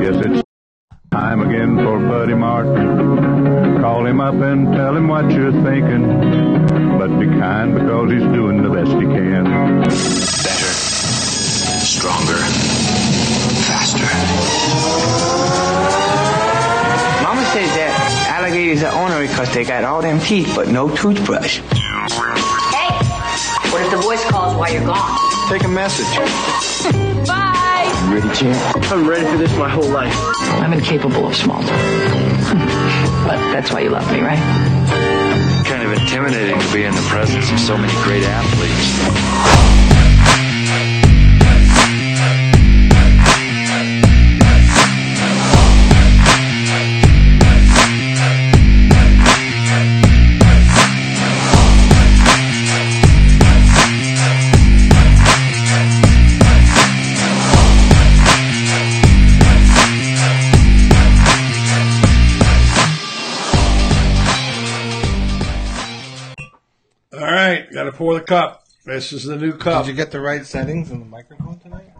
Yes, it's time again for Buddy Martin. Call him up and tell him what you're thinking. But be kind because he's doing the best he can. Better, stronger, faster. Mama says that alligators are ornery because they got all them teeth but no toothbrush. Hey, what if the voice calls while you're gone? Take a message. Bye. Ready, champ? I'm ready for this my whole life. I'm incapable of small talk. but that's why you love me, right? Kind of intimidating to be in the presence of so many great athletes. Pour the cup. This is the new cup. Did you get the right settings on the microphone tonight?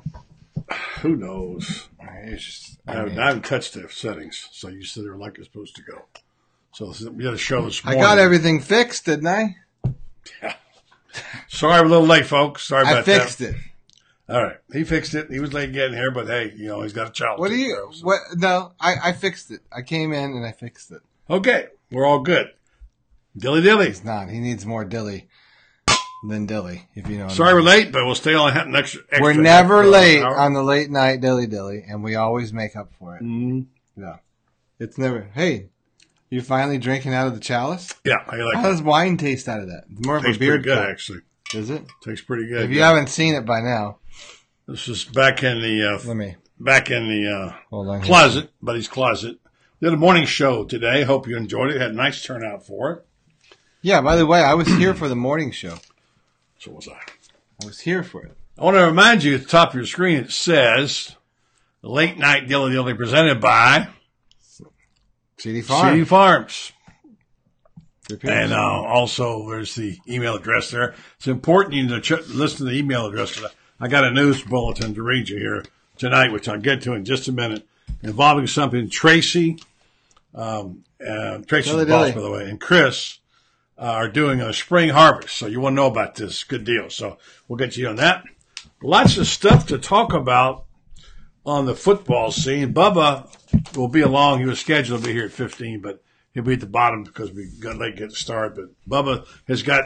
Who knows? It's just, I I, haven't, mean, I haven't touched the settings, so you said they're like it's supposed to go. So we had a show this morning. I got everything fixed, didn't I? Yeah. Sorry, we're a little late, folks. Sorry about that. I fixed that. it. All right, he fixed it. He was late getting here, but hey, you know he's got a child. What do you? care so- What? No, I, I fixed it. I came in and I fixed it. Okay, we're all good. Dilly dilly. He's not. He needs more dilly than dilly. If you know. what I Sorry we're late, but we'll stay on an extra. extra We're never extra late hour. on the late night dilly dilly, and we always make up for it. Mhm. Yeah, it's never. Hey, you finally drinking out of the chalice? Yeah, I like How that. does wine taste out of that? It's more of a beer. pretty good, cup, actually. is it? Tastes pretty good. If you haven't seen it by now, this is back in the uh, let me back in the uh, hold on. here. closet, buddy's closet. Did a morning show today. Hope you enjoyed it. Had a nice turnout for it. Yeah. By the way, I was here for the morning show. So was I. I was here for it. I want to remind you at the top of your screen it says Late Night Dilly Dilly presented by CD Farm. CD Farms. And uh, also, there's the email address there. It's important you to ch- listen to the email address. I got a news bulletin to read you here tonight, which I'll get to in just a minute, involving something Tracy, um, uh, Tracy's Dilly boss, by the way, and Chris are doing a spring harvest. So you want to know about this. Good deal. So we'll get you on that. Lots of stuff to talk about on the football scene. Bubba will be along. He was scheduled to be here at 15, but he'll be at the bottom because we got late get started. But Bubba has got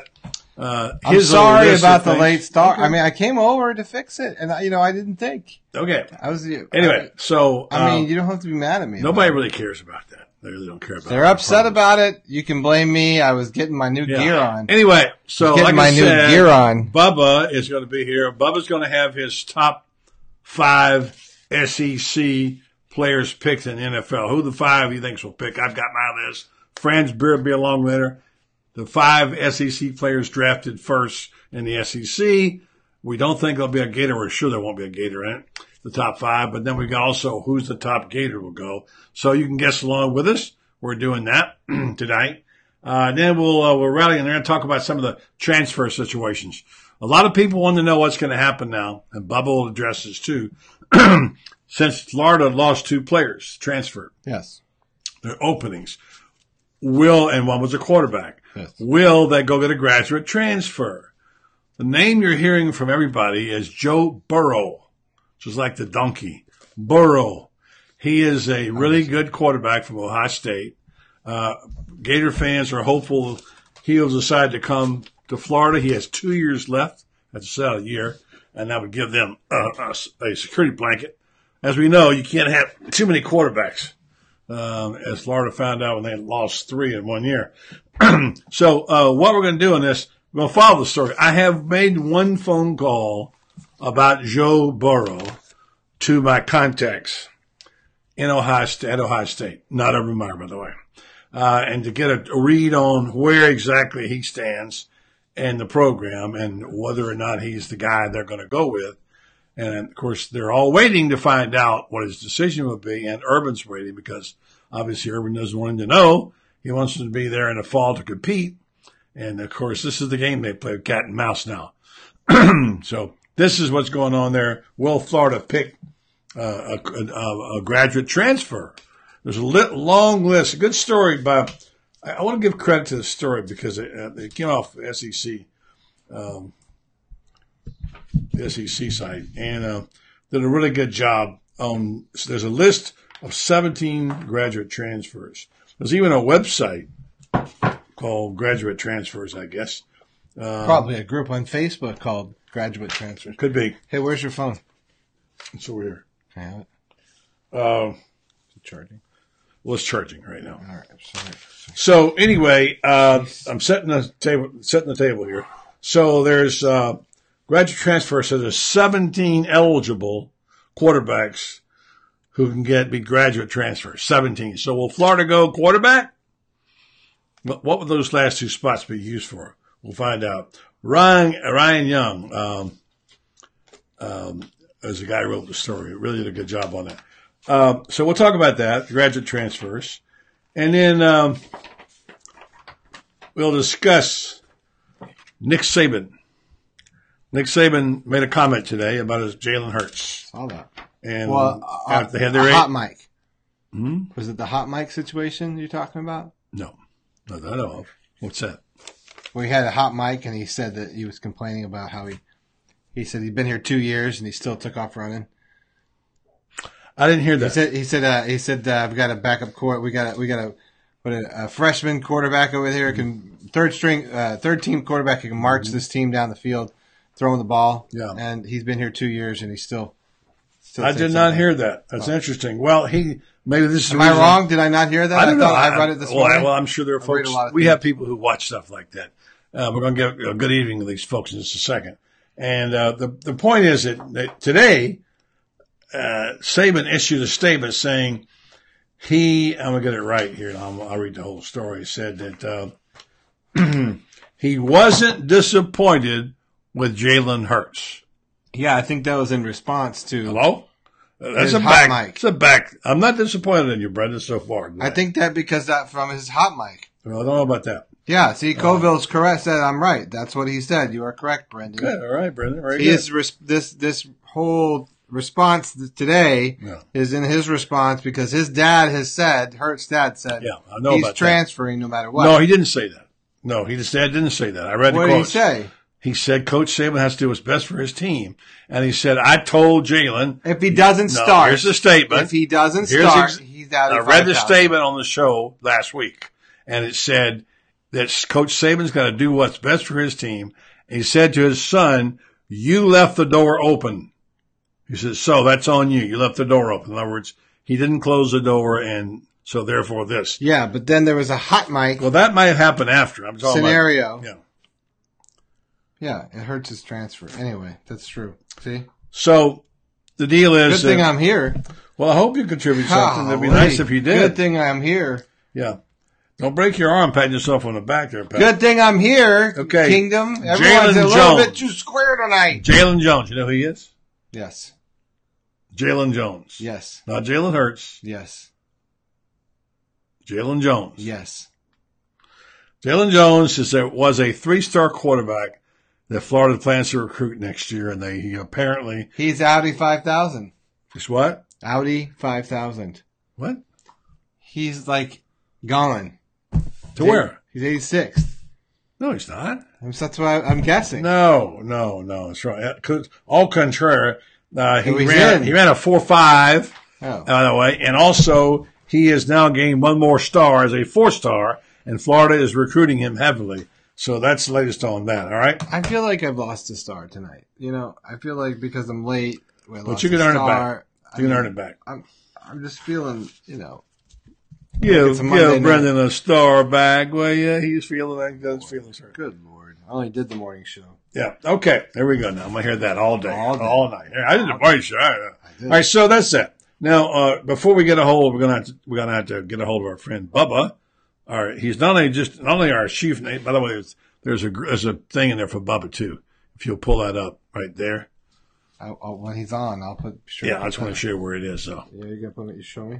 uh, I'm sorry about the late start. I mean, I came over to fix it, and I, you know, I didn't think. Okay. I was Anyway, so I, I mean, um, you don't have to be mad at me. nobody about it. really cares about that. They really don't care about. It. They're upset about it. You can blame me. I was getting my new Yeah. gear on. Anyway, so Getting like my I new said, gear on. Bubba is going to be here. Bubba's going to have his top five SEC players picked in the NFL. Who the five he thinks will pick? I've got my list. Franz Beard will be along later. The five SEC players drafted first in the SEC. We don't think there'll be a Gator. We're sure there won't be a Gator in it. The top five, but then we got also who's the top Gator will go. So you can guess along with us. We're doing that tonight. Uh, then we'll uh, we'll rally and they're going to talk about some of the transfer situations. A lot of people want to know what's going to happen now, and Bubba will address this too. Since Florida lost two players, transferred Yes. their openings, will and one was a quarterback. Yes. Will they go get a graduate transfer? The name you're hearing from everybody is Joe Burrow, is like the donkey. Burrow. He is a really good quarterback from Ohio State. Uh, Gator fans are hopeful he'll decide to come to Florida. He has two years left. That's a year, and that would give them uh, a, a security blanket. As we know, you can't have too many quarterbacks um, as Florida found out when they lost three in one year. so, uh, what we're going to do in this, we're going to follow the story. I have made one phone call about Joe Burrow to my contacts in Ohio at Ohio State, not Urban Meyer, by the way, uh, and to get a, a read on where exactly he stands in the program and whether or not he's the guy they're going to go with. And of course, they're all waiting to find out what his decision will be. And Urban's waiting because obviously Urban doesn't want him to know. He wants him to be there in the fall to compete. And of course, this is the game they play cat and mouse now. so this is what's going on there. Will Florida pick uh, a, a, a graduate transfer. There's a lit, long list. A good story by. I, I want to give credit to the story because it, uh, it came off SEC, um, SEC site, and uh, did a really good job. On so there's a list of 17 graduate transfers. There's even a website called Graduate Transfers, I guess. Probably a group on Facebook called Graduate Transfers. Could be. Hey, where's your phone? It's over here. Can I have it? Uh, Is it charging? well, it's charging right now. All right. Sorry. So anyway, uh, I'm setting the table, setting the table here. So there's uh, graduate transfer. So there's 17 eligible quarterbacks who can get be graduate transfer. 17. So will Florida go quarterback? What would those last two spots be used for? We'll find out. Ryan Ryan Young um, um, is the guy who wrote the story. Really did a good job on that. Uh, so we'll talk about that graduate transfers. And then um, we'll discuss Nick Saban. Nick Saban made a comment today about his Jalen Hurts. Saw that. And Well, uh, they had their hot mic. Hmm? Was it the hot mic situation you're talking about? No, not that I know of. What's that? We had a hot mic, and he said that he was complaining about how he he said he'd been here two years and he still took off running. I didn't hear that. He said he said uh, he said uh, we got a backup court. We got a, we got a what a, a freshman quarterback over here can third string uh, third team quarterback who can march this team down the field, throwing the ball. Yeah. and he's been here two years and he's still. still I did not hear that. That's interesting. Well, he maybe this is. Am I wrong? Did I not hear that? I don't know. thought I read it this well, morning. well, I'm sure there are I read folks. a lot We things. have people who watch stuff like that. Uh, we're going to give a good evening to these folks in just a second. And uh, the the point is that, that today, uh, Saban issued a statement saying he. I'm going to get it right here. and I'll, I'll read the whole story. He said that uh, he wasn't disappointed with Jalen Hurts. yeah, I think that was in response to. Hello. Uh, That's a back. mic. It's a back. I'm not disappointed in you, Brenden, so far. I think that because that from his hot mic. Well, I don't know about that. Yeah, see, Coville's correct. Said I'm right. That's what he said. You are correct, Brenden. Good. All right, Brenden. Very good. His res- this this whole response today Yeah. is in his response because his dad has said, Hurt's dad said, Yeah, I know he's about that. transferring no matter what. No, he didn't say that. No, he just said didn't say that. I read what the did he say? He said Coach Saban has to do what's best for his team, and he said I told Jalen. If he doesn't No, start, here's the statement. If he doesn't start, ex- he's out. I read the statement on the show last week, and it said that Coach Saban's got to do what's best for his team. And he said to his son, "You left the door open." He said, "So that's on you. You left the door open." In other words, he didn't close the door, and so therefore this. Yeah, but then there was a hot mic Well, that might happen after. I'm talking scenario. About, yeah. Yeah, it hurts his transfer. Anyway, that's true. See, So the deal is good thing that- I'm here. well, I hope you contribute something. It'd be nice if you did. Good thing I'm here. Yeah. Don't break your arm patting yourself on the back there, Pat. Good thing I'm here. Okay. Kingdom. Everyone's Jalen a little Jones. bit too square tonight. Jalen Jones. You know who he is? Yes. Jalen Jones. Yes. Not Jalen Hurts. Yes. Jalen Jones. Yes. Jalen Jones is a, was a three-star quarterback that Florida plans to recruit next year, and they he apparently He's Audi 5000. is what? Audi 5000. What? He's like gone. To where? He's 86th. No, he's not. That's what I, I'm guessing. No, no, no. That's right. Uh, All contrary, uh, he ran. in. He ran a four-five. Oh. by the way. And also, he has now gained one more star as a four star, and Florida is recruiting him heavily. So that's the latest on that. All right. I feel like I've lost a star tonight. You know, I feel like because I'm late. I But you can earn it star. back. I You can mean, earn it back. I'm, I'm just feeling, you know, Yeah, Monday give Brenden a star back. Well, yeah, he's feeling like those feelings hurt. good lord. I only did the morning show. Yeah. Okay. There we go. Now I'm gonna hear that all day, All all, night. Yeah, I did the morning show. All did. right. So that's that. Now, uh, before we get a hold, we're gonna have to, we're gonna have to get a hold of our friend Bubba. All right. He's not only just not only our chief. By the way, there's, there's a there's a thing in there for Bubba too. If you'll pull that up right there. I, I, when he's on, I'll put. Sure Yeah, I just want to show you where it is. So, Yeah, you're gonna put it. You show me.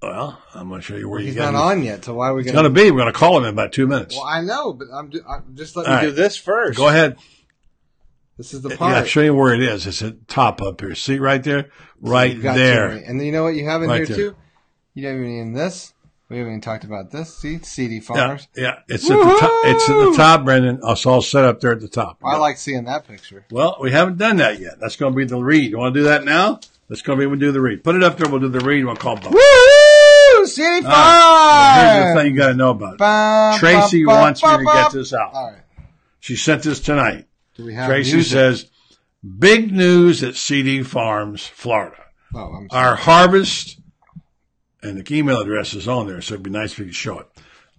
well, I'm going to show you where He's you got not on yet, so why are we It's gonna? going to be. We're going to call him in about two minutes. Well, I know, but I'm, ju- I'm just let All me do this first. Go ahead. This is the Yeah, part. I'll show you where it is. It's at top up here. See right there? Right You got there. And then you know what you have in Right here there. too? You haven't even need this. We haven't even talked about this. See, CD Yeah, Farmers. yeah. It's at the top. It's at the top, Brenden. It's all set up there at the top. I like seeing that picture. Well, we haven't done that yet. That's going to be the read. You want to do that now? That's going to be we do the read. Put it up there. We'll do the read. We'll call Bubba. Woo! CD All right. Well, here's the thing you got to know about it. Bum, Tracy bum, wants me to get this out. All right. She sent this tonight. Do we have Tracy music? says, "Big news at CD Farms, Florida. Oh. Our harvest, and the email address is on there, so it'd be nice if you could show it.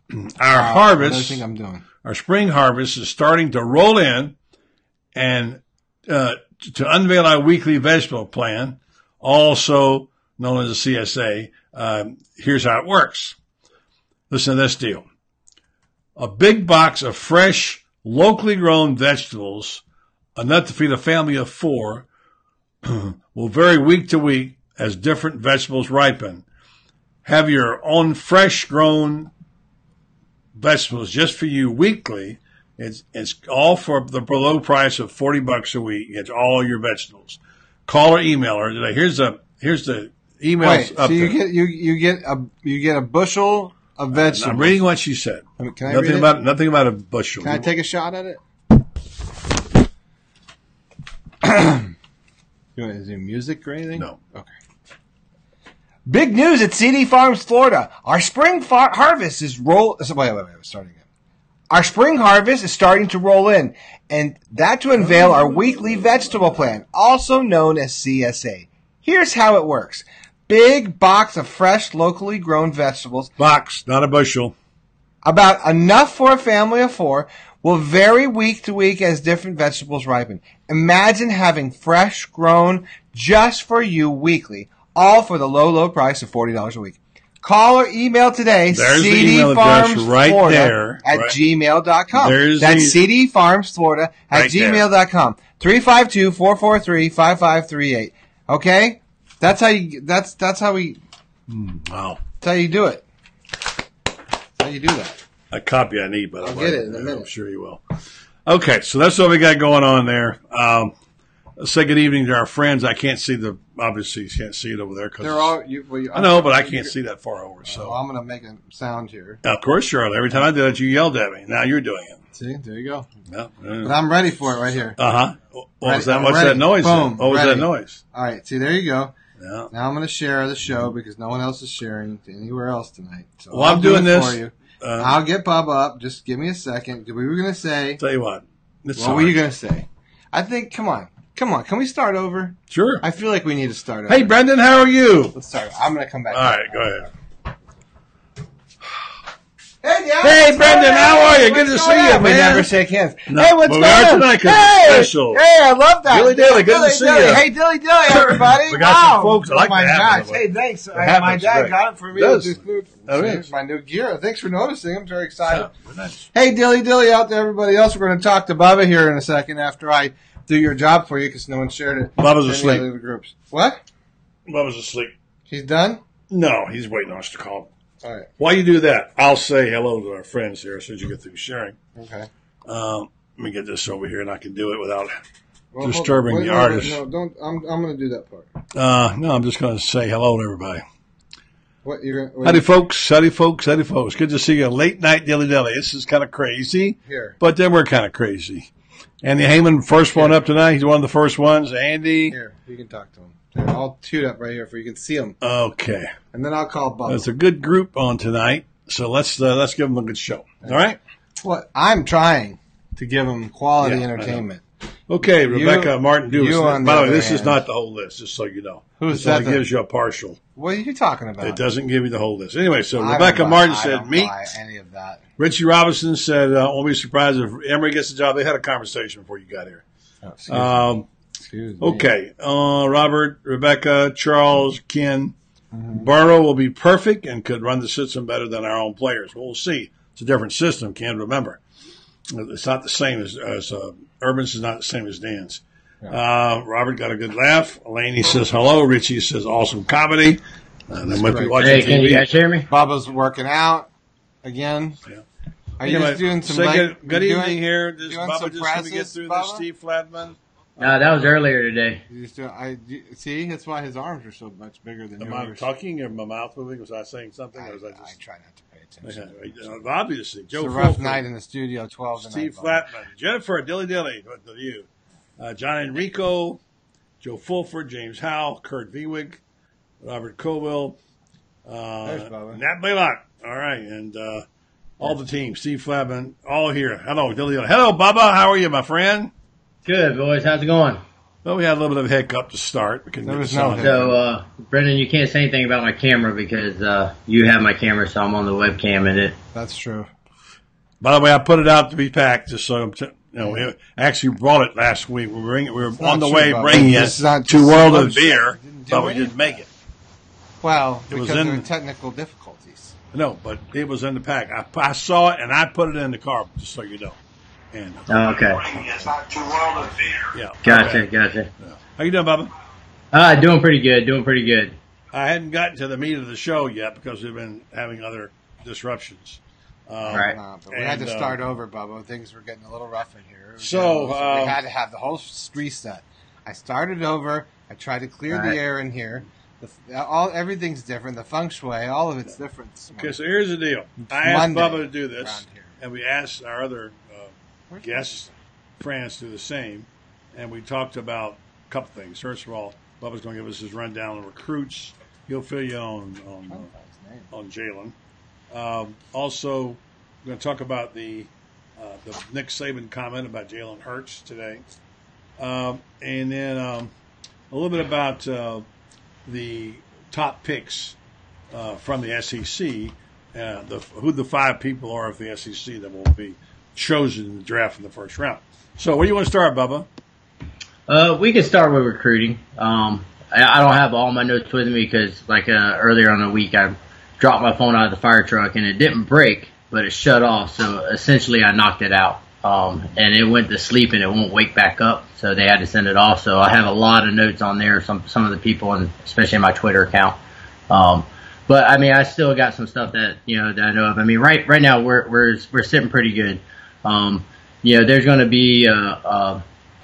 Our Another harvest, I'm doing. our spring harvest is starting to roll in, and uh, to unveil our weekly vegetable plan, also known as the CSA. Um, here's how it works. Listen to this deal: a big box of fresh, locally grown vegetables, enough to feed a family of four, will vary week to week as different vegetables ripen. Have your own fresh grown vegetables just for you weekly. It's it's all for the below price of forty bucks a week. It's all your vegetables. Call or email her today. Here's a here's the email Wait, up so you there. get you you get a you get a bushel of vegetables. I'm reading what she said. I mean, can I nothing read it? about nothing about a bushel. Can I take a shot at it? You want- Is there music or anything? No. Okay. Big news at CD Farms, Florida. Our spring far- harvest is roll. Wait, wait, wait. Starting again. Our spring harvest is starting to roll in, and that to unveil our weekly vegetable plan, also known as CSA. Here's how it works: big box of fresh, locally grown vegetables box, not a bushel. about enough for a family of four will vary week to week as different vegetables ripen. Imagine having fresh grown just for you weekly, all for the low, low price of $40 a week. Call or email today, There's the email address right Florida there, at right. gmail.com. There's That's the- CD Farms Florida at Right gmail.com. 352-443-5538. Okay? That's how you, that's, that's how we, Wow. that's how you do it. That's how you do that. A copy I need, the I'll way. get it in a I'm sure you will. Okay, so that's what we got going on there. Um, say good evening to our friends. I can't see the obviously you can't see it over there because They're all, you, well, you, I know, but I can't see that far over. So So I'm going to make a sound here. of course, Charlotte. Every time I did it, you yelled at me. Now you're doing it. See, there you go. Yeah. But I'm ready for it right here. Uh huh. What was that? I'm What's ready. that noise? Boom, What was that noise? All right, see, there you go. Yeah. Now I'm going to share the show because no one else is sharing anywhere else tonight. So Well, I'm do doing it this. for you. Uh, I'll get Bubba up. Just give me a second. We were going to say. tell you what. What were you going to say? I think. Come on, come on. Can we start over? Sure. I feel like we need to start over. Hey, Brenden, how are you? Let's start. I'm going to come back. All right, go ahead. Hey, Dad, Hey, Brenden, how are you? Good to see you, on? We never shake hands. No, hey, what's well, going on? hey, special. hey, I love that. Dilly dilly, good to see dilly. you. Hey, dilly dilly, everybody. We got some wow. folks that like oh my gosh. Hey, thanks. Uh, hat my dad great. got it for me. It this new- Oh, is. my new gear. Thanks for noticing. I'm very excited. Yeah, nice. Hey, dilly dilly out there, everybody else. We're going to talk to Bubba here in a second after I do your job for you because no one shared it. Bubba's in any asleep. other groups. What? Bubba's asleep. He's done? No, he's waiting on us to call him. All right. While you do that, I'll say hello to our friends here as soon as you get through sharing. Okay. Um, let me get this over here, and I can do it without. Well, hold Disturbing. Wait, the wait, wait. artist. No, don't. I'm, I'm going to do that part. Uh, no, I'm just going to say hello to everybody. What you're going Howdy, folks. Howdy, folks. Howdy, folks. Good to see you. Late night dilly dilly. This is kind of crazy, here? but then we're kind of crazy. Andy Heyman, first one up tonight. He's one of the first ones. Andy. Here, you can talk to him. I'll tune up right here for you can see him, Okay. and then I'll call Bob. There's a good group on tonight, so let's uh, let's give them a good show. All right. What I'm trying to give them quality Yeah, entertainment. Okay, Rebecca Martin Dewis. you on By the way, this is not the whole list, just so you know. Who's this that only gives you a partial. What are you talking about? It doesn't give you the whole list. Anyway, so I Rebecca buy- Martin I said, buy any of that. Richie Robinson said, uh, "Won't be surprised if Emory gets the job." They had a conversation before you got here. Oh, excuse, me. Um, excuse me. okay, uh, Robert, Rebecca, Charles, Ken, Mm-hmm. Burrow will be perfect and could run the system better than our own players. We'll see. It's a different system. Ken, remember, it's not the same as, as uh, Urban's is not the same as Dan's. Uh, Robert got a good laugh. Laney says hello. Richie says awesome comedy. Uh, they might be watching Hey, can you TV. guys hear me? Bubba's working out again. Yeah. Are you Anyway, just doing some say like, good, good you evening doing- here. This doing Bubba some just going to get through Bubba? this. Steve Flatman. No, that was earlier today. You just, I see. That's why his arms are so much bigger than Am I talking or my mouth moving? Was I saying something? I, or was I I just. try not to pay attention. Uh, Obviously, Joe It's a rough Fulford, night in the studio. Twelve. Steve Bob. Flatman, Jennifer Dilly Dilly with the view, uh, John Enrico, Joe Fulford, James Howe, Kurt Viewig, Robert Colwell, uh, Nat Blaylock. All right, and uh, all the team, Steve Flatman, all here. Hello, Dilly Dilly. Hello, Bubba. How are you, my friend? Good, boys. How's it going? Well, we had a little bit of a hiccup to start. We There was no So, uh, Brenden, you can't say anything about my camera because uh, you have my camera, so I'm on the webcam in it. That's true. By the way, I put it out to be packed just so I'm t- you know, we actually brought it last week. We were, bringing, we were on the true, way bringing it This is not to just World of Beer, but we didn't make it. Well, It was in- there were technical difficulties. No, but it was in the pack. I, I saw it and I put it in the car, just so you know. And Oh, okay. yeah, Gotcha, okay. gotcha. How you doing, Bubba? Uh, doing pretty good, doing pretty good. I hadn't gotten to the meat of the show yet because we've been having other disruptions. Um, All right. Uh, but we had And, to uh, start over, Bubba. Things were getting a little rough in here. So, getting a uh, we had to have the whole s- reset. I started over. I tried to clear Right. the air in here. The, all everything's different. The feng shui, all of it's different. Okay, so here's the deal. I asked Monday Bubba to do this, and we asked our other uh, Franz do the same. And we talked about a couple things. First of all, Bubba's going to give us his rundown on recruits. He'll fill you on on, uh, on Jalen. Um, also, we're going to talk about the uh, the Nick Saban comment about Jalen Hurts today, um, and then um, a little bit about uh, the top picks uh, from the SEC, uh, the, who the five people are of the SEC that will be chosen in the draft in the first round. So, where do you want to start, Bubba? Uh, we can start with recruiting. Um, I, I don't have all my notes with me because, like uh, earlier on the week, I dropped my phone out of the fire truck and it didn't break, but it shut off. So essentially, I knocked it out, um, and it went to sleep and it won't wake back up. So they had to send it off. So I have a lot of notes on there. Some some of the people, and especially my Twitter account. Um, but I mean, I still got some stuff that you know that I know of. I mean, right right now we're we're we're sitting pretty good. Um, you know, there's going to be uh, uh,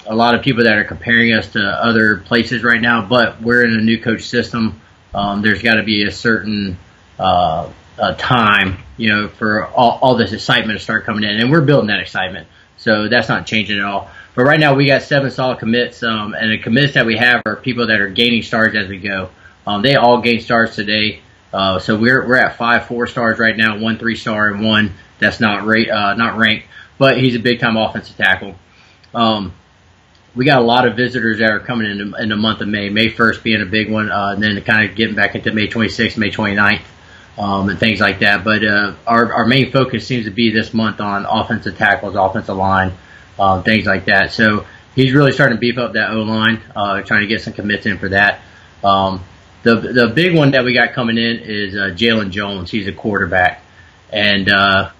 a lot of people that are comparing us to other places right now, but we're in a new coach system. Um, there's got to be a certain uh, time, you know, for all, all this excitement to start coming in, and we're building that excitement. So that's not changing at all. But right now we got seven solid commits, um, and the commits that we have are people that are gaining stars as we go. Um, they all gain stars today. Uh, so we're we're at five four stars right now, one three star and one that's not rate uh, not ranked, but he's a big time offensive tackle. Um, we got a lot of visitors that are coming in in the month of May. May 1st being a big one, uh, and then kind of getting back into May 26th, May 29th, um, and things like that. But uh, our our main focus seems to be this month on offensive tackles, offensive line, um, things like that. So he's really starting to beef up that O line, uh, trying to get some commits in for that. Um, the the big one that we got coming in is uh, Jalen Jones. He's a quarterback, and uh,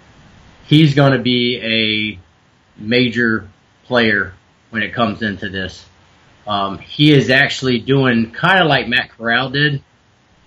he's going to be a major player when it comes into this. Um, he is actually doing kind of like Matt Corral did,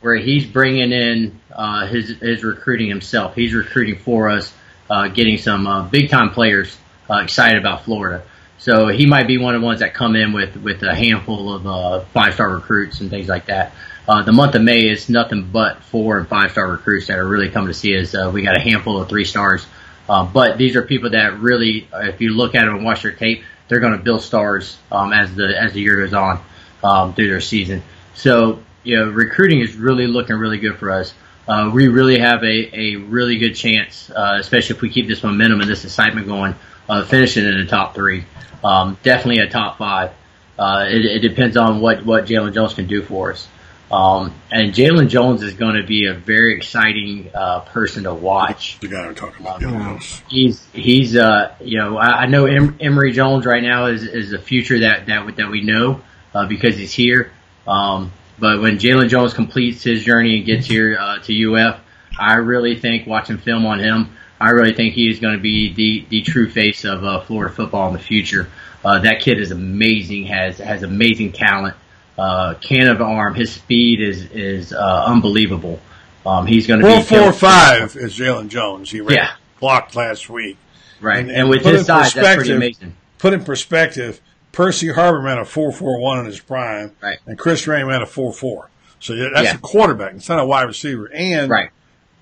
where he's bringing in uh, his his recruiting himself. He's recruiting for us, uh, getting some uh, big time players uh, excited about Florida. So he might be one of the ones that come in with with a handful of uh, five star recruits and things like that. Uh, the month of May is nothing but four and five star recruits that are really coming to see us. We got a handful of three stars, uh, but these are people that really, uh, if you look at them and watch their tape, they're going to build stars um, as the as the year goes on um, through their season. So you know, recruiting is really looking really good for us. Uh, we really have a, a really good chance, uh, especially if we keep this momentum and this excitement going, uh, finishing in the top three. Um, definitely a top five. Uh, it, it depends on what, what Jalen Jones can do for us. Um, and Jalen Jones is going to be a very exciting uh, person to watch. The guy I'm talking about. Jalen Jones. He's he's uh you know I, I know em- Emory Jones right now is is the future that that that we know uh, because he's here. Um, but when Jalen Jones completes his journey and gets here uh, to UF, I really think watching film on him, I really think he is going to be the the true face of uh, Florida football in the future. Uh, that kid is amazing, has has amazing talent, uh, can of arm. His speed is is uh, unbelievable. Um, he's going to be four five is Jalen Jones. He ran Yeah. blocked last week. right, And- and, and with his size, that's pretty perspective- amazing. Put in perspective, Percy Harvin ran a four four one in his prime, Right. and Chris Rain ran a four four. So that's Yeah. a quarterback. It's not a wide receiver. And Right.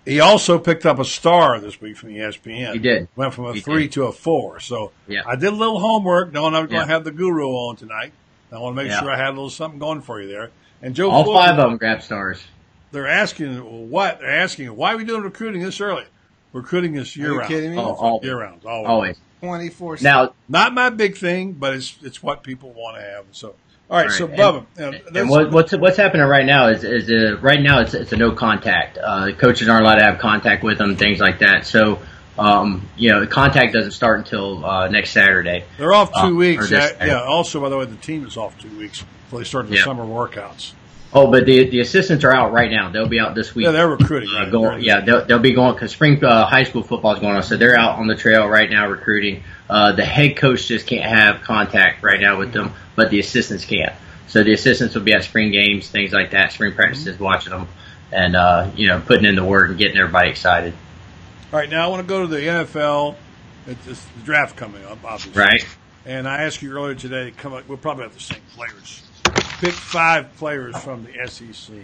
he also picked up a star this week from ESPN. He did. Went from a He three did. to a four. So Yeah. I did a little homework, knowing I was going to have the guru on tonight. I want to make Yeah. sure I had a little something going for you there. And Joe, All Fulford, five of them grab stars. they're asking what they're asking. Why are we doing recruiting this early? Recruiting is year Are you round. kidding me? Oh, all, Year round, always. always. Twenty four. Now, Not my big thing, but it's it's what people want to have. So, all right. So, Right. Bubba, you know, And what, what's what's happening right now is is uh, right now it's it's a no contact. Uh, coaches aren't allowed to have contact with them, things like that. So, um, you know, the contact doesn't start until uh, next Saturday. they're off two or weeks. Yeah, yeah. Also, by the way, the team is off two weeks before they start the Yeah. summer workouts. Oh, but the the assistants are out right now. They'll be out this week. Yeah, they're recruiting. Uh, Right? going, yeah, they'll, they'll be going because spring uh, high school football is going on, so they're out on the trail right now recruiting. Uh, the head coach just can't have contact right now with them, but the assistants can. So the assistants will be at spring games, things like that, spring practices, watching them, and uh, you know, putting in the work and getting everybody excited. All right. Now I want to go to the NFL. It's, it's the draft coming up, obviously. Right? And I asked you earlier today. Come up, we'll probably have the same players. Pick five players from the SEC.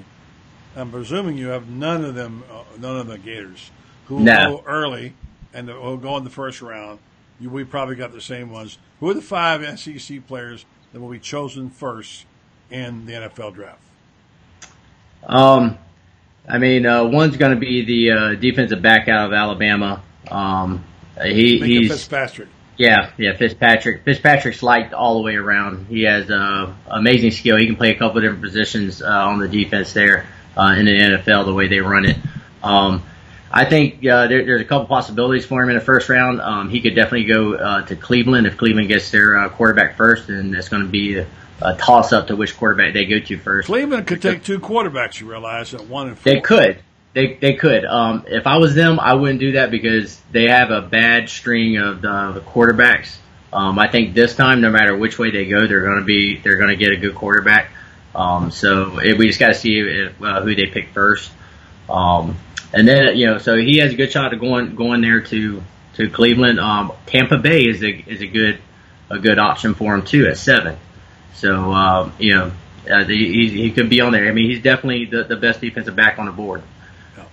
I'm presuming you have none of them, uh, none of the Gators, who will No. go early and will go in the first round. You, we probably got the same ones. Who are the five SEC players that will be chosen first in the NFL draft? Um, I mean, uh, one's going to be the uh, defensive back out of Alabama. Um, he, he's Fitzpatrick. Yeah, yeah, Fitzpatrick. Fitzpatrick's liked all the way around. He has uh, amazing skill. He can play a couple of different positions uh, on the defense there uh, in the NFL, the way they run it. Um, I think uh, there, there's a couple possibilities for him in the first round. Um, he could definitely go uh, to Cleveland if Cleveland gets their uh, quarterback first, and it's going to be a, toss up to which quarterback they go to first. Cleveland could take two quarterbacks. You realize at one and four. They could. They they could. Um, if I was them, I wouldn't do that because they have a bad string of the, the quarterbacks. Um, I think this time, no matter which way they go, they're going to be they're going to get a good quarterback. Um, so it, we just got to see if, uh, who they pick first. Um, and then you know, so he has a good shot of going going there to to Cleveland. Um, Tampa Bay is a is a good a good option for him too at seven. So um, you know, uh, he, he could be on there. I mean, he's definitely the, the best defensive back on the board.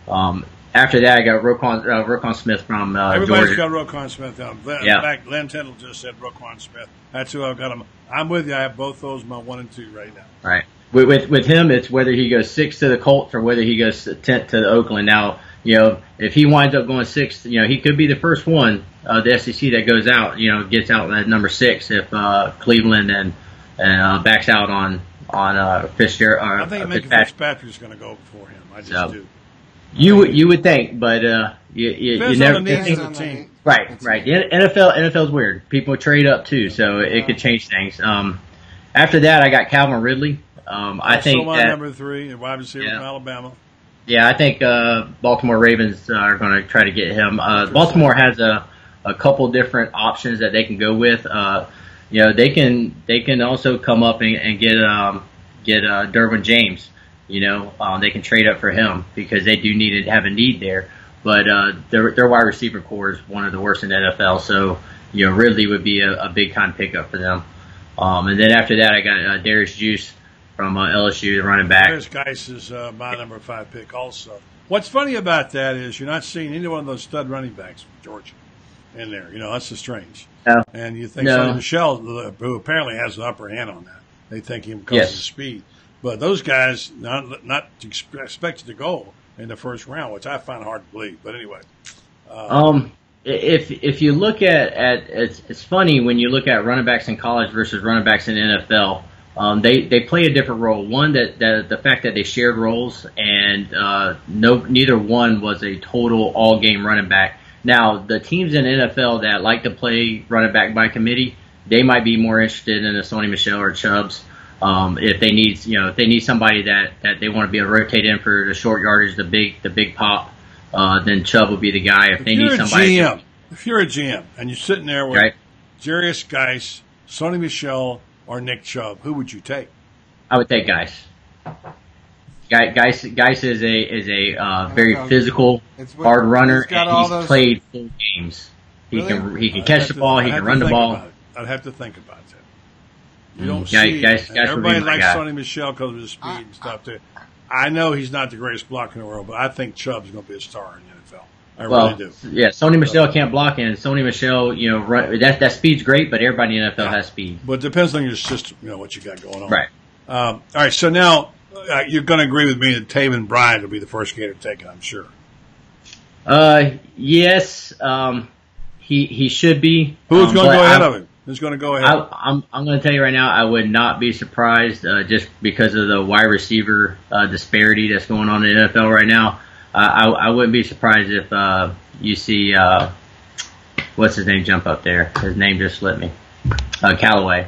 Um, after that, I got Roquan, uh, Roquan Smith from uh, Everybody's Georgia. got Roquan Smith down. In Yeah. fact, Len Tindall just said Roquan Smith. That's who I've got him. I'm with you. I have both those my one and two right now. Right. With, with with him, it's whether he goes six to the Colts or whether he goes tenth to the Oakland. Now, you know, if he winds up going sixth, you know, he could be the first one uh, the SEC that goes out. You know, gets out at number six if uh, Cleveland and and uh, backs out on on uh, Fitzgerald. Or, I think uh, Minkah Fitzpatrick. Fitzpatrick's going to go before him. I just So, do. You would you would think, but uh, you you, you never think- team. Right, right. The NFL NFL's weird. People trade up too, so it could change things. Um, after that, I got Calvin Ridley. Um, I think my that number three, wide receiver Yeah. from Alabama. yeah, I think uh, Baltimore Ravens uh, are going to try to get him. Uh, Baltimore has a a couple different options that they can go with. Uh, you know, they can they can also come up and, and get um, get uh, Derwin James. You know, um, they can trade up for him because they do need to have a need there. But uh, their their wide receiver core is one of the worst in the NFL. So you know, Ridley would be a, a big time pickup for them. Um, and then after that, I got uh, Derrius Guice from uh, LSU, the running back. Derrius Guice is uh, my number five pick also. What's funny about that is you're not seeing any one of those stud running backs from Georgia in there. You know, that's the strange. No. And you think No. Michel, who apparently has the upper hand on that. They think him because Yes. of speed. But those guys not not expected to go in the first round, which I find hard to believe. But anyway, Um, if if you look at at it's, it's funny when you look at running backs in college versus running backs in NFL. Um, they they play a different role. One that, that the fact that they shared roles and uh, no neither one was a total all game running back. Now the teams in NFL that like to play running back by committee, they might be more interested in a Sony Michel or Chubbs. Um, if they need you know if they need somebody that, that they want to be able to rotate in for the short yardage, the big the big pop, uh, then Chubb will be the guy. If if they you're need a somebody, GM, if you're a GM and you're sitting there with Right. Derrius Guice, Sony Michel, or Nick Chubb, who would you take? I would take Guice. Guy- Guice, Guice is a is a uh, very Okay. physical, It's what- hard runner, he's got and all he's those- played full games. He Really? can he can I'd catch the to- ball, I'd he can run the ball. I'd have to think about that. You don't Mm, guys- see. guys- guys Everybody likes guy. Sony Michel because of his speed and stuff too. I know he's not the greatest blocker in the world, but I think Chubb's going to be a star in the NFL. I Well, really do. yeah, Sony Michel can't block, and Sony Michel, you know, run, that that speed's great, but everybody in the NFL has speed. But it depends on your system, you know, what you got going on. Right. Um, all right. So now uh, you're going to agree with me that Taven Bryan will be the first Gator taken, I'm sure. Uh, yes, um, he he should be. Who's um, going to go ahead I- of him? Who's going to go ahead? I, I'm I'm going to tell you right now, I would not be surprised uh, just because of the wide receiver uh, disparity that's going on in the NFL right now. Uh, I I wouldn't be surprised if uh, you see uh, what's his name jump up there. His name just slipped me. Uh, Callaway.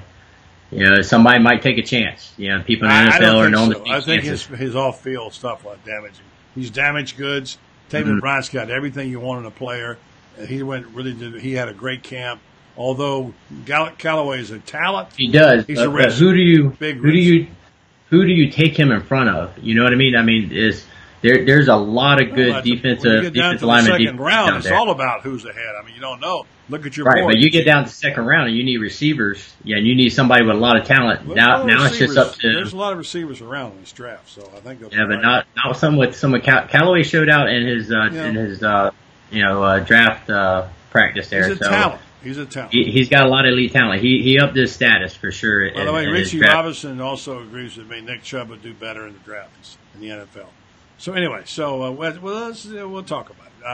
You know, somebody might take a chance. You know, people in the NFL are known so. to take I think his, chances. his off field stuff was damaging. He's damaged goods. Taven Mhm. Bryan's got everything you want in a player. He went really did. He had a great camp. Although Gall- Callaway is a talent, He does. He's a risk. who do you Big who do you who do you take him in front of? You know what I mean? I mean, is there? There's a lot of good Well, defensive when you get down defensive linemen second round, it's there. all about who's ahead. I mean, you don't know. Look at your Right, board. but you get down to second round and you need receivers. Yeah, and you need somebody with a lot of talent. Well, now, now it's just up to There's a lot of receivers around in this draft, so I think. yeah, but provide- not not some with some Cal- Callaway showed out in his uh, Yeah. in his uh, you know uh, draft uh, practice there. He's a so talent. He's a talent. He, he's got a lot of elite talent. He he upped his status for sure. By the way, in Richie. Robinson also agrees with me. Nick Chubb would do better in the draft in the NFL. So anyway, so uh, well, well, uh, we'll talk about it.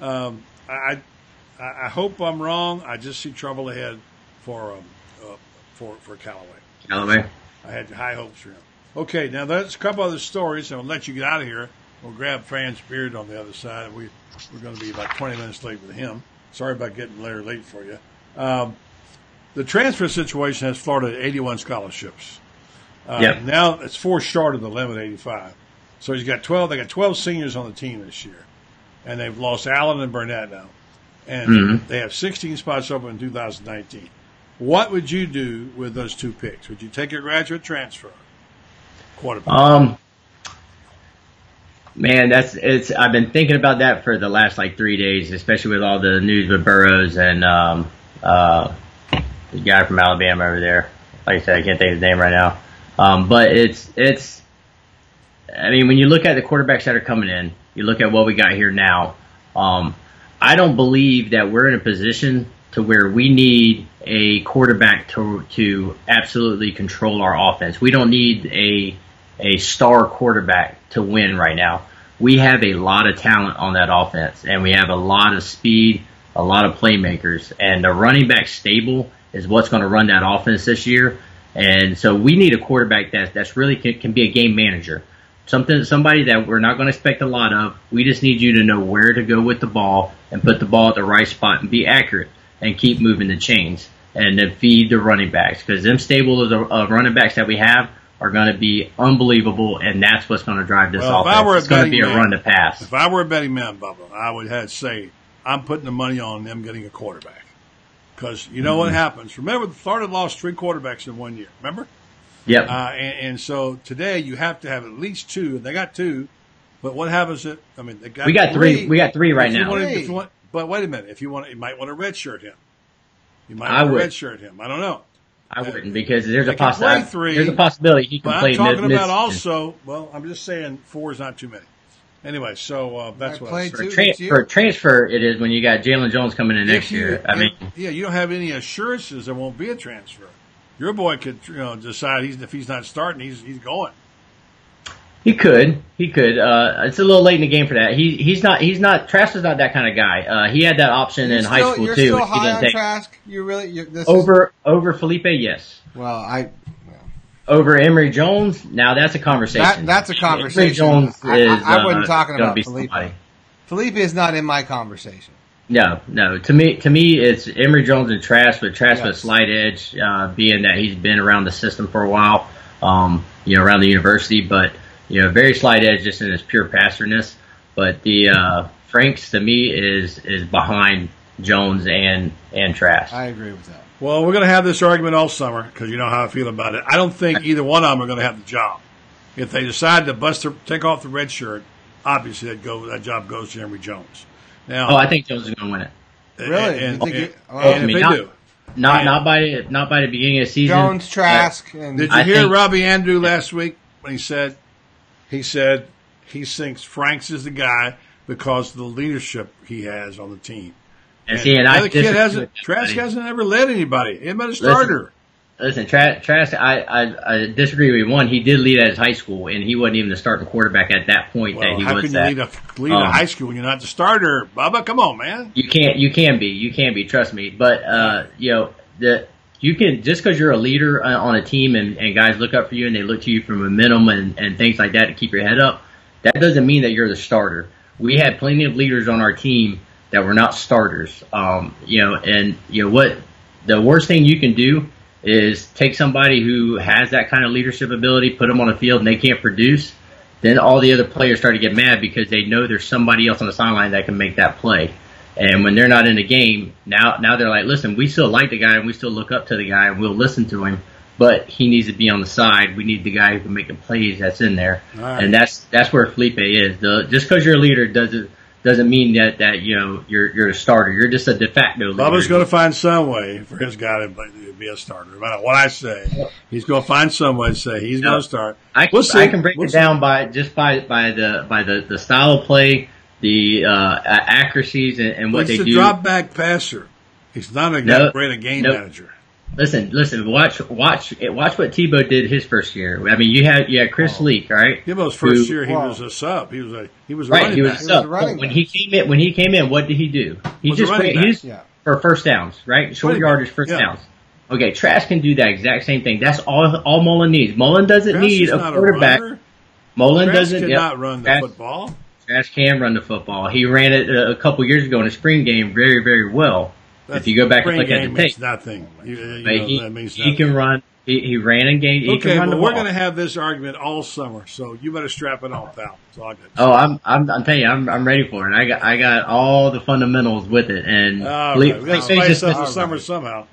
Uh, um, I, I I hope I'm wrong. I just see trouble ahead for um, uh, for for Callaway. Callaway. I had high hopes for him. Okay, now there's a couple other stories, and we'll let you get out of here. We'll grab Franz Beard on the other side. We we're going to be about 20 minutes late with him. Sorry about getting Larry late for you. Um, the transfer situation has Florida at 81 scholarships. Uh, Yep. Now it's four short of the limit, 85. So he's got 12. They got 12 seniors on the team this year, and they've lost Allen and Burnett now, and Mhm. they have 16 spots open in 2019. What would you do with those two picks? Would you take a graduate transfer? Quarterback. Um, man, that's it's. I've been thinking about that for the last like three days, especially with all the news with Burrows and um, uh, the guy from Alabama over there. Like I said, I can't think of his name right now. Um, but it's it's. I mean, when you look at the quarterbacks that are coming in, you look at what we got here now. Um, I don't believe that we're in a position to where we need a quarterback to to absolutely control our offense. We don't need a a star quarterback to win right now. We have a lot of talent on that offense, and we have a lot of speed, a lot of playmakers, and the running back stable is what's going to run that offense this year. And so we need a quarterback that that's really can, can be a game manager, something somebody that we're not going to expect a lot of. We just need you to know where to go with the ball and put the ball at the right spot and be accurate and keep moving the chains and then feed the running backs because them stable of, of running backs that we have are going to be unbelievable, and that's what's going to drive this Well, if. I were a it's going to be betting a man- run to pass. If I were a betting man, Bubba, I would have say I'm putting the money on them getting a quarterback because you know what Mm-hmm. happens. Remember, the Florida lost three quarterbacks in one year. Remember? Yep. Uh, and, and so today you have to have at least two, and they got two. But what happens if I mean they got We got three- we got three right If you now. wanted- if you want- but wait a minute, if you want, you might want to redshirt him. You might I want to redshirt him. I don't know. I wouldn't because there's a can play possibility. three, There's a possibility he can But play I'm talking mid- about mid- also. Well, I'm just saying four is not too many. Anyway, so uh, that's I what I played said. For, tra- for transfer, it is when you got Jalen Jones coming in next you- year. I mean, yeah, you don't have any assurances there won't be a transfer. Your boy could, you know, decide he's if he's not starting, he's he's going. he could, he could. Uh, it's a little late in the game for that. He he's not he's not Trask is not that kind of guy. Uh, he had that option You're in high still- school you're too. still which he high didn't on take. Trask. You really you're, this is- Over over Feleipe, yes. well, I Over Emory Jones, now that's a conversation. That- that's a conversation. Emory conversation. Jones I- I- is. I wasn't uh, talking about Feleipe. somebody. Feleipe is not in my conversation. No, no. To me, to me, it's Emory Jones and Trask, but Trask with a slight edge, uh, being that he's been around the system for a while, um, you know, around the university, but you know, very slight edge just in his pure passerness. But the uh, Franks to me is is behind Jones and and Trask. I agree with that. Well, we're going to have this argument all summer because you know how I feel about it. I don't think either one of them are going to have the job. If they decide to bust their, take off the red shirt, obviously that go that job goes to Emory Jones. Now, oh, I think Jones is going to win it. Really? And, You think and- it- and if they not- do, Not Yeah. not by not by the beginning of the season. Jones, Trask, and Did you I hear think- Robbie Andreu last week when he said he said he thinks Franks is the guy because of the leadership he has on the team. And see, and the I other kid hasn't. with Trask hasn't ever led anybody. He been a starter. Listen, Tra- Trask, I, I I disagree with you. One, he did lead at his high school, and he wasn't even the starting quarterback at that point well, that he how was can you lead a lead a Um, high school when you're not the starter, Bubba? Come on, man. You can't. You can be. You can be. Trust me. But uh, you know the you can just because you're a leader uh, on a team and, and guys look up for you and they look to you for momentum and, and things like that to keep your head up. That doesn't mean that you're the starter. We had plenty of leaders on our team that were not starters. Um, you know, and you know what the worst thing you can do is take somebody who has that kind of leadership ability, put them on the field, and they can't produce. Then all the other players start to get mad because they know there's somebody else on the sideline that can make that play. And when they're not in the game, now now they're like, listen, we still like the guy and we still look up to the guy and we'll listen to him, but he needs to be on the side. We need the guy who can make the plays that's in there, Right. and that's that's where Feleipe is. The, just because you're a leader doesn't doesn't mean that that you know you're you're a starter. You're just a de facto leader. Bubba's going to find some way for his guy to be- a starter. No matter what I say, he's going to find some way to say he's No. going to start. I, We'll see. I can break We'll it see. down by just by by the by the, the style of play, the uh, accuracies, and, and what Well, they he's a do. drop back passer. He's not a No. great a game No. manager. Listen, listen, watch watch watch what Tebow did his first year. I mean, you had you had Chris Leak, right? Tebow's first Who- year, he Wow. was a sub. He was a he was a Right, running he was back. a sub. a running when back. he came in, when he came in, what did he do? He Was just running ran- he just Yeah. for first downs, right? Short Running back, yardage, first yeah. downs. Okay, Trask can do that exact same thing. That's all all Mullen needs. Mullen doesn't Trask need a quarterback. runner. Mullen Trask doesn't. cannot yep. run the Trask- football. Trask can run the football. He ran it a couple years ago in a spring game very, very well. If you go back and look at the tape, nothing. You, you know, he, that means he can run. He, he ran in game. He okay, can run but we're going to have this argument all summer, so you better strap it on, pal. That's all got. Oh, I'm, I'm, I'm telling you, I'm, I'm ready for it. I got, I got all the fundamentals with it, and All right, we got to Feleipe's spice just up the missing- summer somehow.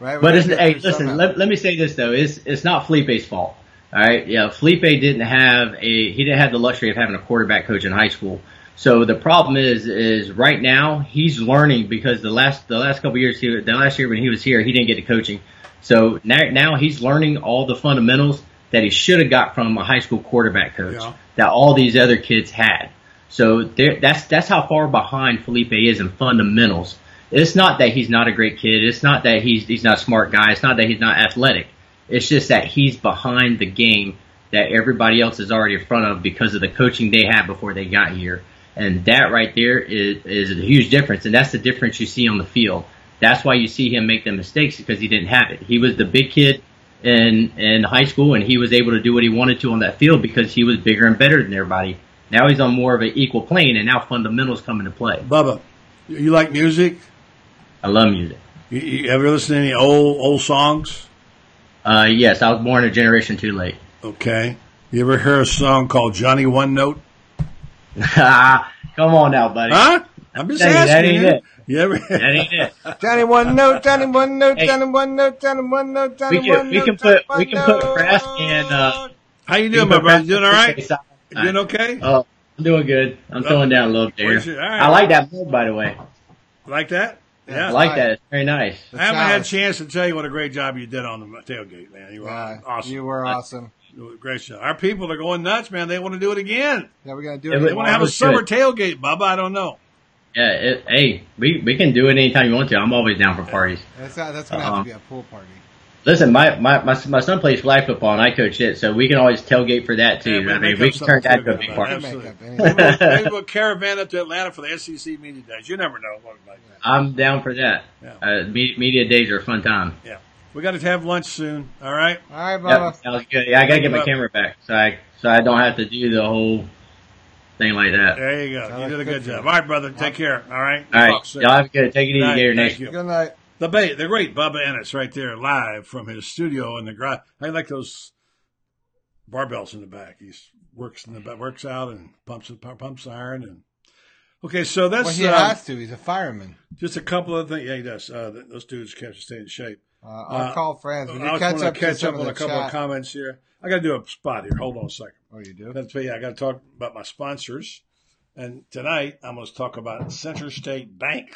right? But it's, hey, listen. somehow. Let, let me say this though: it's it's not Feleipe's fault. All right, yeah, Feleipe didn't have a he didn't have the luxury of having a quarterback coach in high school. So the problem is is right now he's learning because the last the last couple years he the last year when he was here he didn't get the coaching. So now now he's learning all the fundamentals that he should have got from a high school quarterback coach Yeah. that all these other kids had. So there, that's that's how far behind Feleipe is in fundamentals. It's not that he's not a great kid. It's not that he's he's not a smart guy. It's not that he's not athletic. It's just that he's behind the game that everybody else is already in front of because of the coaching they had before they got here. And that right there is, is a huge difference. And that's the difference you see on the field. That's why you see him make the mistakes because he didn't have it. He was the big kid in in high school and he was able to do what he wanted to on that field because he was bigger and better than everybody. Now he's on more of an equal plane and now fundamentals come into play. Bubba, you, like music? I love music. You, you ever listen to any old old songs? Uh, yes, I was born a generation too late. Okay. You ever hear a song called Johnny One Note? Come on now, buddy. Huh? I'm just That ain't- that asking ain't you. it. You ever? That ain't it. Johnny one note, Johnny one note, Hey. Johnny one note, Johnny one note, Johnny We can- one we note, can put- we can put note. Trask and, uh, How you doing, my brother? You doing all right? You doing okay? Oh, I'm doing good. I'm throwing down a little there. Where's your- all right. I like that move, by the way. Like that? Yeah. I like that. It's very nice. I haven't had a chance to tell you what a great job you did on the tailgate, man. You were Yeah, awesome. You were awesome. You were Great show. Our people are going nuts, man. They want to do it again. Yeah, we're gonna do Yeah, it. but- They want to have a summer good. tailgate, Bubba. I don't know. Yeah. It, hey, we we can do it anytime you want to. I'm always down for parties. That's not, that's gonna have Uh-huh. to be a pool party. Listen, my, my, my, my son plays flag football and I coach it, so we can always tailgate for that too. Yeah, I mean, we can turn that something into a big party. Absolutely. Make Maybe anything. we'll, maybe we'll caravan up to Atlanta for the SEC media days. You never know. what it might be. I'm down for that. Yeah. Uh, me- media days are a fun time. Yeah. We got to have lunch soon. All right. All right, Yep, Bubba. sounds good. Yeah, I gotta get my Yep. camera back, so I so I don't have to do the whole thing like that. There you go. Sounds You did a good good job. All right, brother. Take care. All right. All right. Talk y'all have a good. Take it easy, Good night. Gator Thank Nation. you. Good night. The ba- the great Bubba Ennis right there live from his studio in the garage. I like those barbells in the back. He works in the back, works out and pumps pumps iron and. Okay, so that's Well, he uh, has to. He's a fireman. just a couple of things. Yeah, he does. Uh, those dudes have to stay in shape. Uh, I'll Uh, call friends. We I just catch want up catch up on a couple chat. of comments here. I got to do a spot here. Hold on a second. Oh, you do? That's yeah, I got to talk about my sponsors. And tonight I'm going to talk about Center State Bank.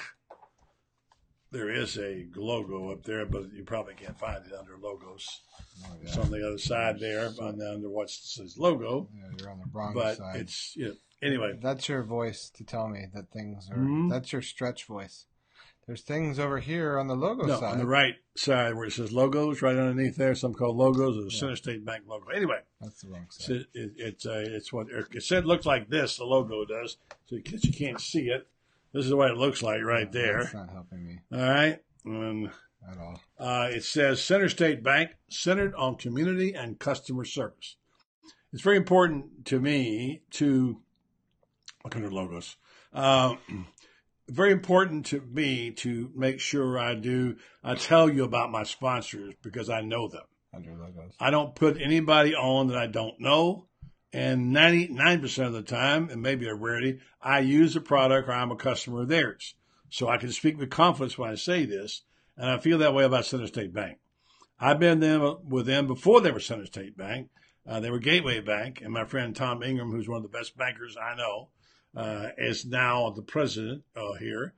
there is a logo up there, but you probably can't find it under logos. Oh, It's on the other side there, on under what says logo. Yeah, you're on the wrong But side. it's you know, anyway. That's your voice to tell me that things are. Mhm. That's your stretch voice. There's things over here on the logo No, side. on the right side where it says logos, right underneath there, some called logos, or the Center State Bank logo. Anyway, That's the wrong it's side. it, it, it's uh, it's what it said looks like this. The logo does, so you, you can't see it. This is what it looks like right there. That's not helping me All right, and at all. uh, it says Center State Bank, centered on community and customer service. It's very important to me to look under logos. Uh, very important to me to make sure I do. I tell you about my sponsors because I know them. Under logos. I don't put anybody on that I don't know. And 99% of the time, and maybe a rarity, I use a product or I'm a customer of theirs. So I can speak with confidence when I say this. And I feel that way about Center State Bank. I've been them with them before they were Center State Bank. Uh, they were Gateway Bank. And my friend Tom Ingram, who's one of the best bankers I know, uh, is now the president uh, here.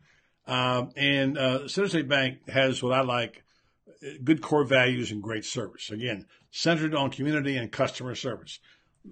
Um, and uh, Bank has what I like good core values and great service. Again, centered on community and customer service.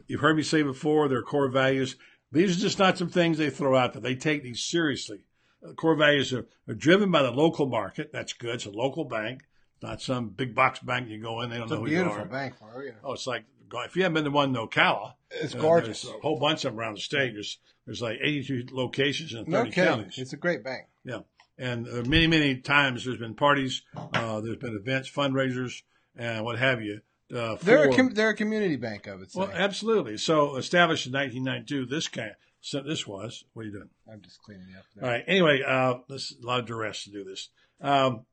You've heard me say before, their core values. These are just not some things they throw out there. They take these seriously. Uh, core values are, are driven by the local market. That's good. It's a local bank, not some big box bank you go in. They don't It's know a who you are. beautiful bank. You? Oh, it's like if you haven't been to one in Ocala, It's uh, gorgeous. a whole bunch of them around the state. There's there's like 82 locations in 30 No counties. It's a great bank. Yeah. And uh, many, many times there's been parties, uh, there's been events, fundraisers, and what have you. Uh, They're a com- they're a community bank, I would say. well, absolutely. So established in 1992, this kind, so this was. What are you doing? I'm just cleaning up. All right. Anyway, uh, this a lot of duress to do this. Um,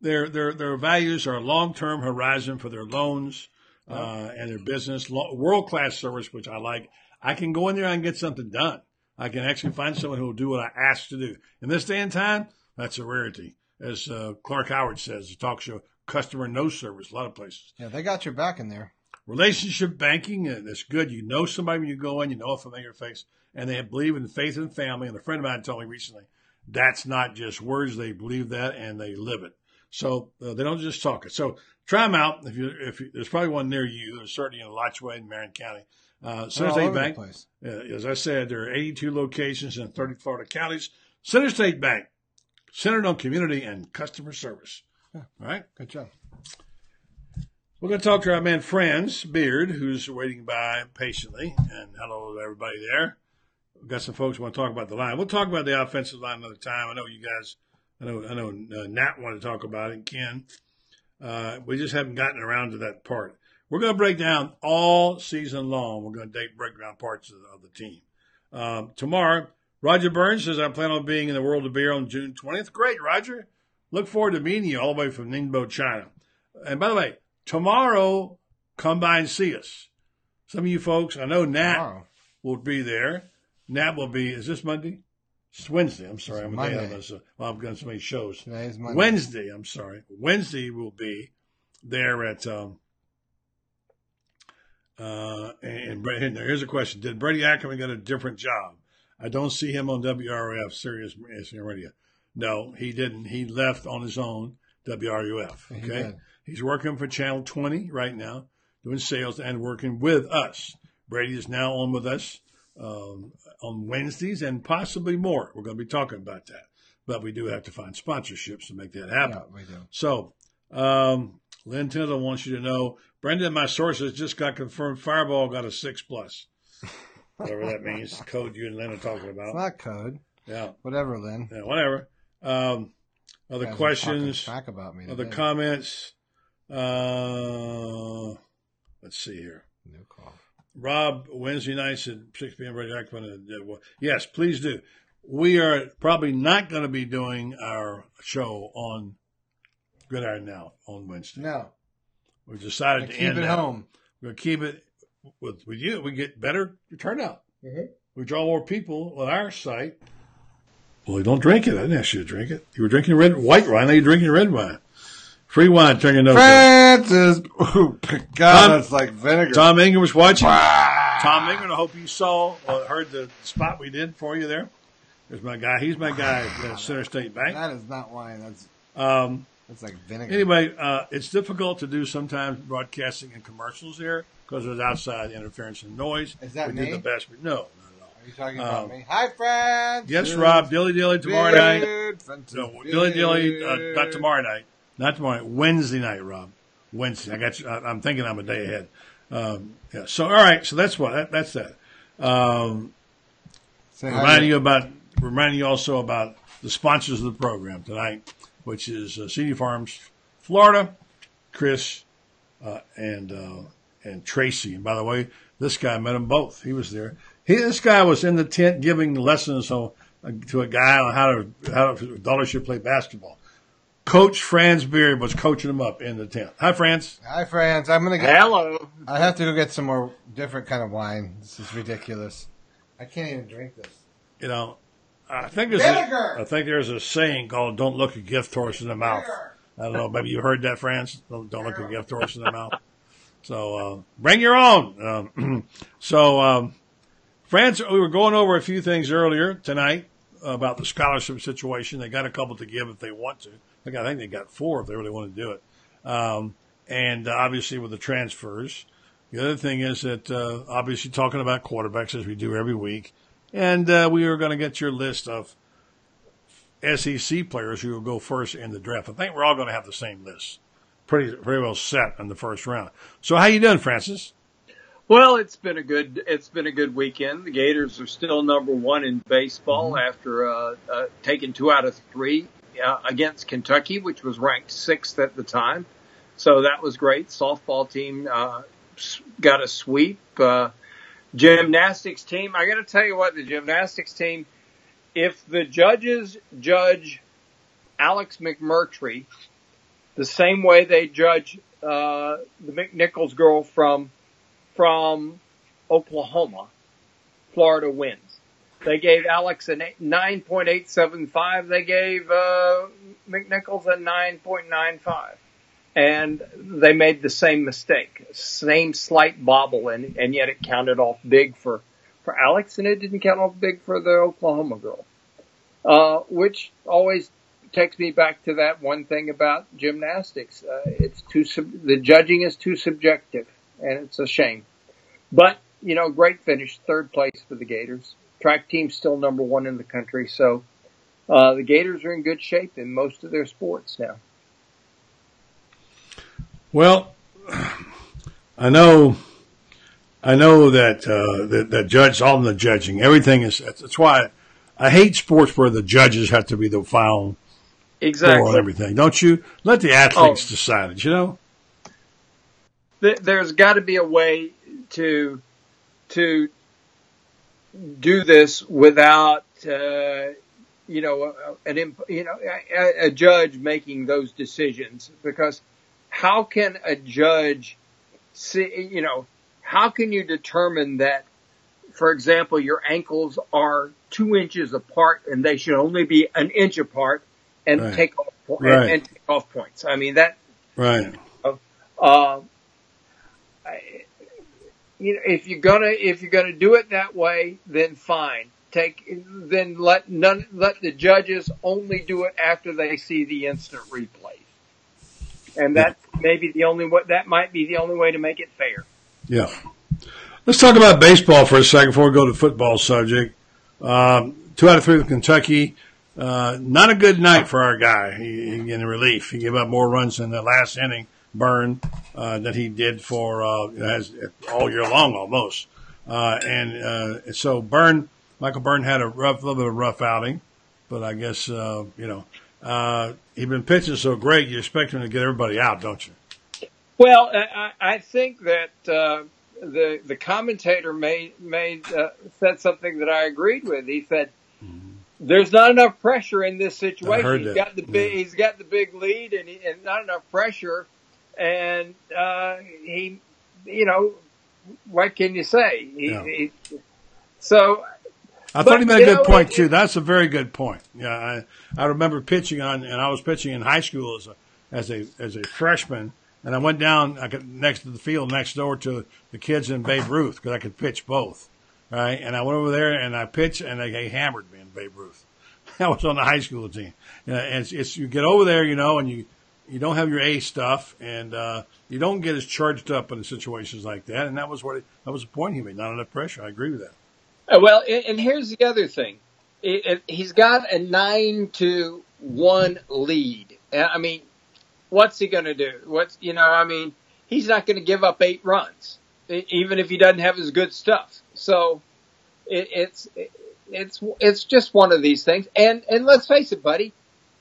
their their their values are long term horizon for their loans uh, and their business. World class service, which I like. I can go in there and get something done. I can actually find someone who will do what I ask to do. In this day and time, that's a rarity. As uh, Clark Howard says, the talk show, customer no service, a lot of places. Yeah, they got your back in there. Relationship banking, uh, that's good. You know somebody when you go in, you know a familiar face, and they believe in faith and family. And a friend of mine told me recently, that's not just words. They believe that and they live it. So uh, they don't just talk it. So try them out. If you, if you, there's probably one near you, there's certainly in Alachua in Marion County. Uh, Center State Bank, uh, as I said, there are 82 locations in 30 Florida counties. Center State Bank, centered on community and customer service. All right. Good job. We're going to talk to our man Franz Beard, who's waiting by patiently. And hello to everybody there. We've got some folks who want to talk about the line. We'll talk about the offensive line another time. I know you guys, I know, I know uh, Nat wanted to talk about it, and Ken. Uh, we just haven't gotten around to that part. We're going to break down all season long. We're going to date break down parts of the, of the team. Um, tomorrow, Roger Burns says, I plan on being in the World of Beer on June 20th. Great, Roger. Look forward to meeting you all the way from Ningbo, China. And by the way, tomorrow, come by and see us. Some of you folks, I know Nat Tomorrow. will be there. Nat will be, is this Monday? It's Wednesday. I'm sorry. It's I'm a day Monday. of. Well, I've got so many shows. Today Monday. Wednesday, I'm sorry. Wednesday will be there at, um, uh, and, and here's a question. Did Brady Ackerman get a different job? I don't see him on WRF, Sirius Radio. No, he didn't. He left on his own, WRUF. Okay. did. He's working for Channel 20 right now, doing sales and working with us. Brady is now on with us um, on Wednesdays and possibly more. We're going to be talking about that. But we do have to find sponsorships to make that happen. Yeah, we do. So, um, Lynn Tindall wants you to know, Brenden, my sources just got confirmed Fireball got a six plus. Whatever that means, code you and Lynn are talking It's about. not code. Yeah, Whatever, Lynn. yeah, whatever. Um, other questions, Talk about me. other comments. Uh, let's see here. No call. Rob, Wednesday nights at 6 p.m. Radio uh, Yes, please do. We are probably not going to be doing our show on Gridiron Now on Wednesday. No. We've decided to Keep end it that. home. We're going to keep it with, with you. We get better turnout. Mm-hmm. We draw more people on our site. Well, you don't drink it. I didn't ask you to drink it. You were drinking red, white wine. Now you're drinking red wine. Free wine. Turn your nose. Up. Francis. Ooh, God, Tom- that's like vinegar. Tom Ingram was watching. Tom Ingram, I hope you saw or heard the spot we did for you there. There's my guy. He's my guy at Center State Bank. That is not wine. That's Um, It's like vinegar. anyway, uh, it's difficult to do sometimes broadcasting and commercials here because there's outside interference and noise. Is that we me? do the best. We, no, not at all. Are you talking about Um, me? Hi, friends. Yes, Rob, dilly dilly tomorrow night. night. No, dilly dilly, uh, not tomorrow night. Not tomorrow night. Wednesday night, Rob. Wednesday. I got you. I, I'm thinking I'm a day ahead. Um, yeah. So, all right. So that's what. That, that's that. Um, Say reminding you about, reminding you also about the sponsors of the program tonight, which is uh, CD Farms, Florida, Chris, uh, and uh, and Tracy. And by the way, this guy met them both. He was there. He, this guy was in the tent giving lessons on, uh, to a guy on how to how to, daughter should play basketball. Coach Franz Beard was coaching him up in the tent. Hi, Franz. Hi, Franz. I'm gonna get. Hello. I have to go get some more different kind of wine. This is ridiculous. I can't even drink this. You know, I think there's Vinegar! a, I think there's a saying called "Don't look a gift horse in the mouth." I don't know. Maybe you heard that, Franz. Don't, don't look a gift horse in the mouth. So uh, bring your own. Um, so, um, Franz, we were going over a few things earlier tonight about the scholarship situation. They got a couple to give if they want to. I think- I think they got four if they really want to do it. Um, and obviously with the transfers. The other thing is that uh, obviously talking about quarterbacks as we do every week, and uh, we are going to get your list of SEC players who will go first in the draft. I think we're all going to have the same list, pretty very well set in the first round. So how you doing, Francis? Well, it's been a good it's been a good weekend. The Gators are still number one in baseball after uh, uh, taking two out of three against Kentucky, which was ranked sixth at the time. So that was great. Softball team uh, got a sweep. Uh, gymnastics team. I got to tell you what, the gymnastics team. If the judges judge Alex McMurtry the same way they judge uh, the McNichols girl from from Oklahoma, Florida wins. They gave Alex a 9.875. They gave uh, McNichols a 9.95. And they made the same mistake, same slight bobble, and, and yet it counted off big for, for Alex, and it didn't count off big for the Oklahoma girl. Uh, which always takes me back to that one thing about gymnastics. Uh, it's too sub- the judging is too subjective, and it's a shame. But you know, great finish, third place for the Gators. Track team's still number one in the country, so uh, the Gators are in good shape in most of their sports now. Well, I know, I know that uh, that, that judge all in the judging, everything is. That's why I hate sports where the judges have to be the final Exactly. score on everything. Don't you? Let the athletes decide it. You know. There's got to be a way to to do this without uh, you know an you know a, a judge making those decisions because how can a judge see you know how can you determine that for example your ankles are two inches apart and they should only be an inch apart and Right. take off po- Right. and, and take off points i mean that Right. uh, I- you know, if you're gonna if you're gonna do it that way, then fine. Take then let none let the judges only do it after they see the instant replay, and that maybe the only way that might be the only way to make it fair. Yeah. Let's talk about baseball for a second before we go to football subject. Um, two out of three with Kentucky. Uh, not a good night for our guy. He, he in relief. He gave up more runs in the last inning, Byrne, uh, than he did for uh, as, all year long almost. Uh, and uh, so Byrne, Michael Byrne had a rough, little bit of a rough outing, but I guess uh, you know uh, he's been pitching so great. You expect him to get everybody out, don't you? Well, I, I think that uh, the the commentator made made uh, said something that I agreed with. He said, "There's not enough pressure in this situation. He's that. got the big he's got the big lead, and, he, and not enough pressure. And uh, he, you know, what can you say? He, Yeah. he, so I But, thought he made a good know, point it- too. That's a very good point. Yeah, I, I remember pitching on, and I was pitching in high school as a as a as a freshman, and I went down I could, next to the field next door to the kids in Babe Ruth because I could pitch both, right? And I went over there and I pitched, and they, they hammered me in Babe Ruth. I was on the high school team. You know, and it's, it's you get over there, you know, and you you don't have your A stuff, and uh, you don't get as charged up in situations like that. And that was what it, that was the point he made. Not enough pressure. I agree with that. Uh, Well, and, here's the other thing. He's got a nine to one lead. Uh, I mean, what's he going to do? What's, you know, I mean, he's not going to give up eight runs, even if he doesn't have his good stuff. So it, it's, it's, it's just one of these things. And, and let's face it, buddy,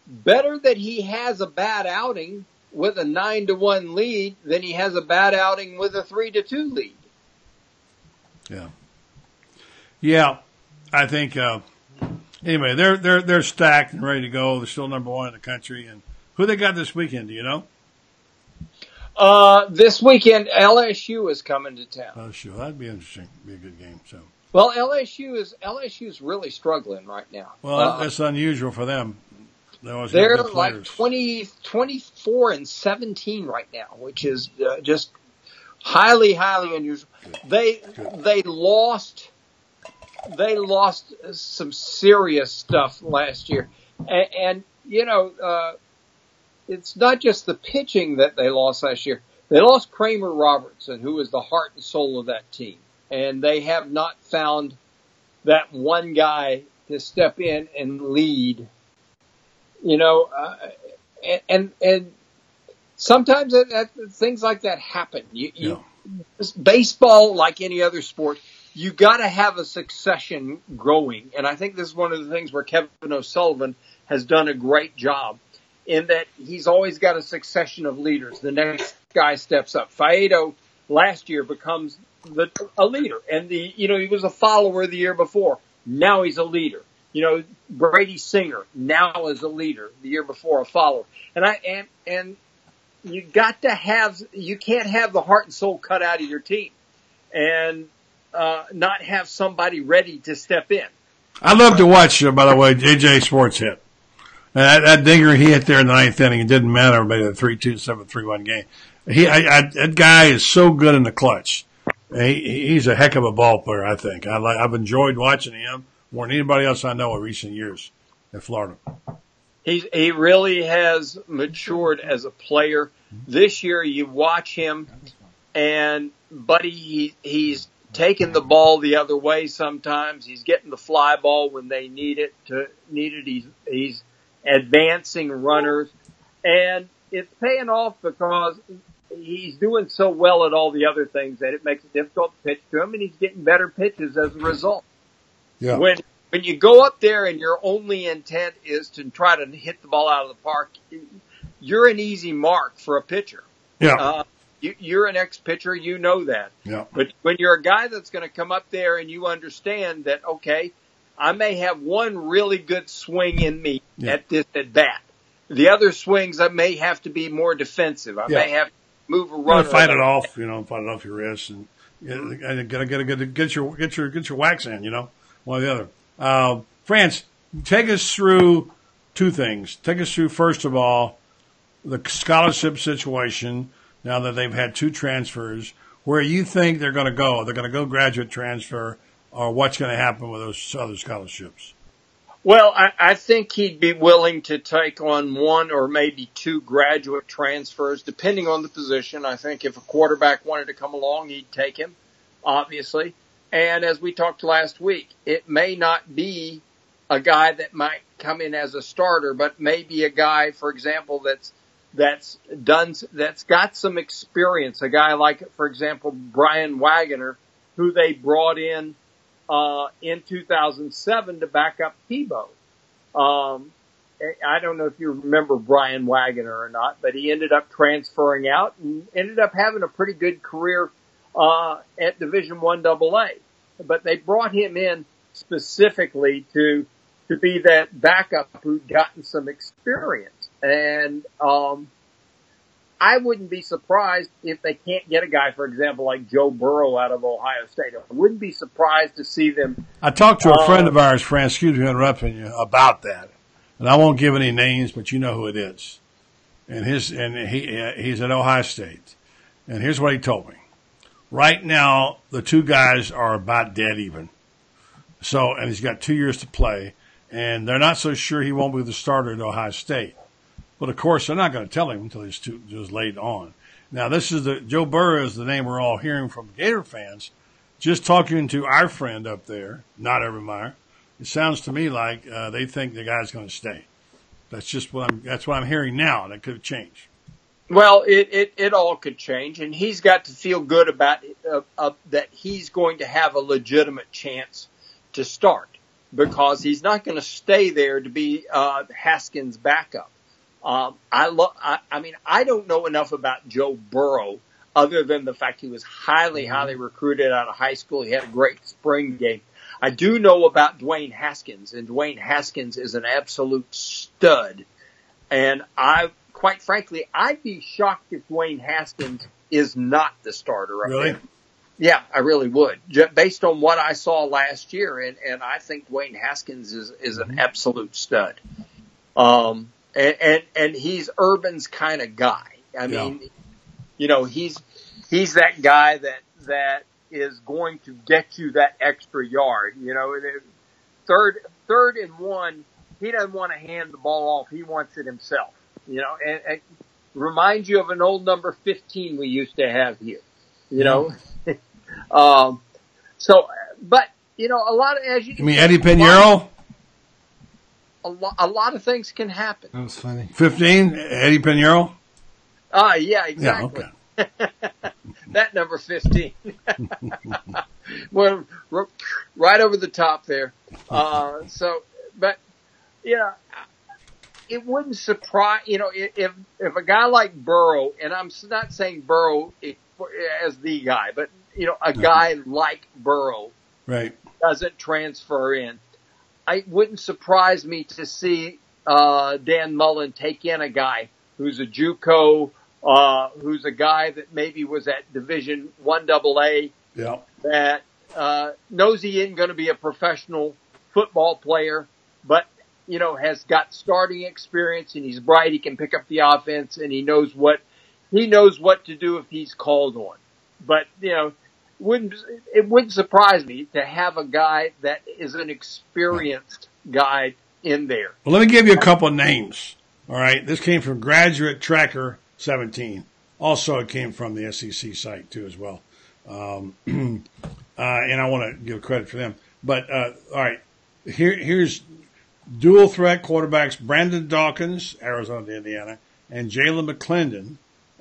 better that he has a bad outing with a nine to one lead than he has a bad outing with a three to two lead. Yeah. Yeah, I think. Uh, anyway, they're they're they're stacked and ready to go. They're still number one in the country. And who they got this weekend? Do you know? Uh, this weekend, LSU is coming to town. LSU, that'd be interesting. Be a good game. So, Well, LSU is LSU is really struggling right now. well, Uh, that's unusual for them. They always have they're good like players. 20, 24 and 17 right now, which is uh, just highly, highly unusual. They, they lost, they lost some serious stuff last year. And, and you know, uh, it's not just the pitching that they lost last year. They lost Kramer Robertson, who was the heart and soul of that team. And they have not found that one guy to step in and lead you know, uh, and, and, sometimes that, that, things like that happen. You, you, baseball, like any other sport, you got to have a succession growing. And I think this is one of the things where Kevin O'Sullivan has done a great job in that he's always got a succession of leaders. The next guy steps up. Faedo last year becomes the, a leader and the, you know, he was a follower the year before. Now he's a leader. You know, Brady Singer now is a leader the year before a follower. And I, and, and you got to have, you can't have the heart and soul cut out of your team and, uh, not have somebody ready to step in. I love to watch. Uh, by the way, JJ Schwarz hit. That, that dinger he hit there in the ninth inning. It didn't matter. Made a three-two, seven, three-one game. He, I, I, that guy is so good in the clutch. He, he's a heck of a ball player. I think. I like. I've enjoyed watching him more than anybody else I know in recent years in Florida. He he really has matured as a player. This year, you watch him, and buddy, he he's taking the ball the other way. Sometimes he's getting the fly ball when they need it to need it. He's he's advancing runners, and it's paying off because he's doing so well at all the other things that it makes it difficult to pitch to him, and he's getting better pitches as a result. Yeah. When when you go up there and your only intent is to try to hit the ball out of the park, you're an easy mark for a pitcher. Yeah. Uh, you, you're an ex-pitcher, you know that. Yeah. But when you're a guy that's going to come up there and you understand that, okay, I may have one really good swing in me Yeah. at this at bat. The other swings I may have to be more defensive. I Yeah. may have to move a You runner. fight it off, you know, fight it off your wrist, and and gotta get get get your get your get your wax in, you know, one or the other. Uh, Franz, take us through two things. Take us through first of all the scholarship situation. Now that they've had two transfers, where you think they're going to go? They're going to go graduate transfer, or what's going to happen with those other scholarships? Well, I, I think he'd be willing to take on one or maybe two graduate transfers, depending on the position. I think if a quarterback wanted to come along, he'd take him, obviously. And as we talked last week, it may not be a guy that might come in as a starter, but maybe a guy, for example, that's that's done that's got some experience. A guy like, for example, Brian Wagoner, who they brought in uh, in 2007 to back up Tebow. Um, I don't know if you remember Brian Wagoner or not, but he ended up transferring out and ended up having a pretty good career uh, at Division One Double A. But they brought him in specifically to to be that backup who'd gotten some experience. And um, I wouldn't be surprised if they can't get a guy, for example, like Joe Burrow out of Ohio State. I wouldn't be surprised to see them. I talked to a friend Uh, of ours, Franz, excuse me for interrupting you, about that. And I won't give any names, but you know who it is. And his and he uh, he's at Ohio State. And here's what he told me. Right now, the two guys are about dead even. So, and he's got two years to play. and they're not so sure he won't be the starter at Ohio State. But of course, they're not going to tell him until he's too just late on. Now, this is the Joe Burrow is the name we're all hearing from Gator fans. Just talking to our friend up there, not Evermeyer, it sounds to me like uh, they think the guy's going to stay. That's just what I'm. That's what I'm hearing now. That could change. Well, it, it, it all could change, and he's got to feel good about uh, uh, that he's going to have a legitimate chance to start because he's not going to stay there to be uh, Haskins' backup. Um, I love. I, I mean, I don't know enough about Joe Burrow other than the fact he was highly, highly recruited out of high school. He had a great spring game. I do know about Dwayne Haskins, and Dwayne Haskins is an absolute stud. And I, quite frankly, I'd be shocked if Dwayne Haskins is not the starter. Right Really? there. Yeah, I really would, based on what I saw last year, and and I think Dwayne Haskins is is an absolute stud. Um, and and, and he's Urban's kind of guy. I Yeah. mean, you know, he's he's that guy that that is going to get you that extra yard. You know, and third third and one, he doesn't want to hand the ball off. He wants it himself. You know, and, and reminds you of an old number fifteen we used to have here. You know, um, so but you know, a lot of as you, You mean Eddy Pineiro? a lot, a lot of things can happen. That was funny. Fifteen, Eddy Pineiro. Ah, yeah, Yeah, exactly. okay. that number 15. well, right over the top there. Uh, so, but, yeah, it wouldn't surprise, you know, if, if, if a guy like Burrow, and I'm not saying Burrow as the guy, but, you know, a guy like Burrow Right. doesn't transfer in. It wouldn't surprise me to see uh, Dan Mullen take in a guy who's a JUCO, uh, who's a guy that maybe was at Division One Double A, Yeah. that uh, knows he isn't going to be a professional football player, but you know has got starting experience and he's bright. He can pick up the offense and he knows what he knows what to do if he's called on. But you know, wouldn't it wouldn't surprise me to have a guy that is an experienced guy in there. Well, let me give you a couple of names. All right. This came from Graduate Tracker 17. Also, it came from the SEC site, too, as well. Um, uh, and I want to give credit for them. But, uh, all right. Here, here's dual threat quarterbacks Brandon Dawkins, Arizona to Indiana, and Jalen McClendon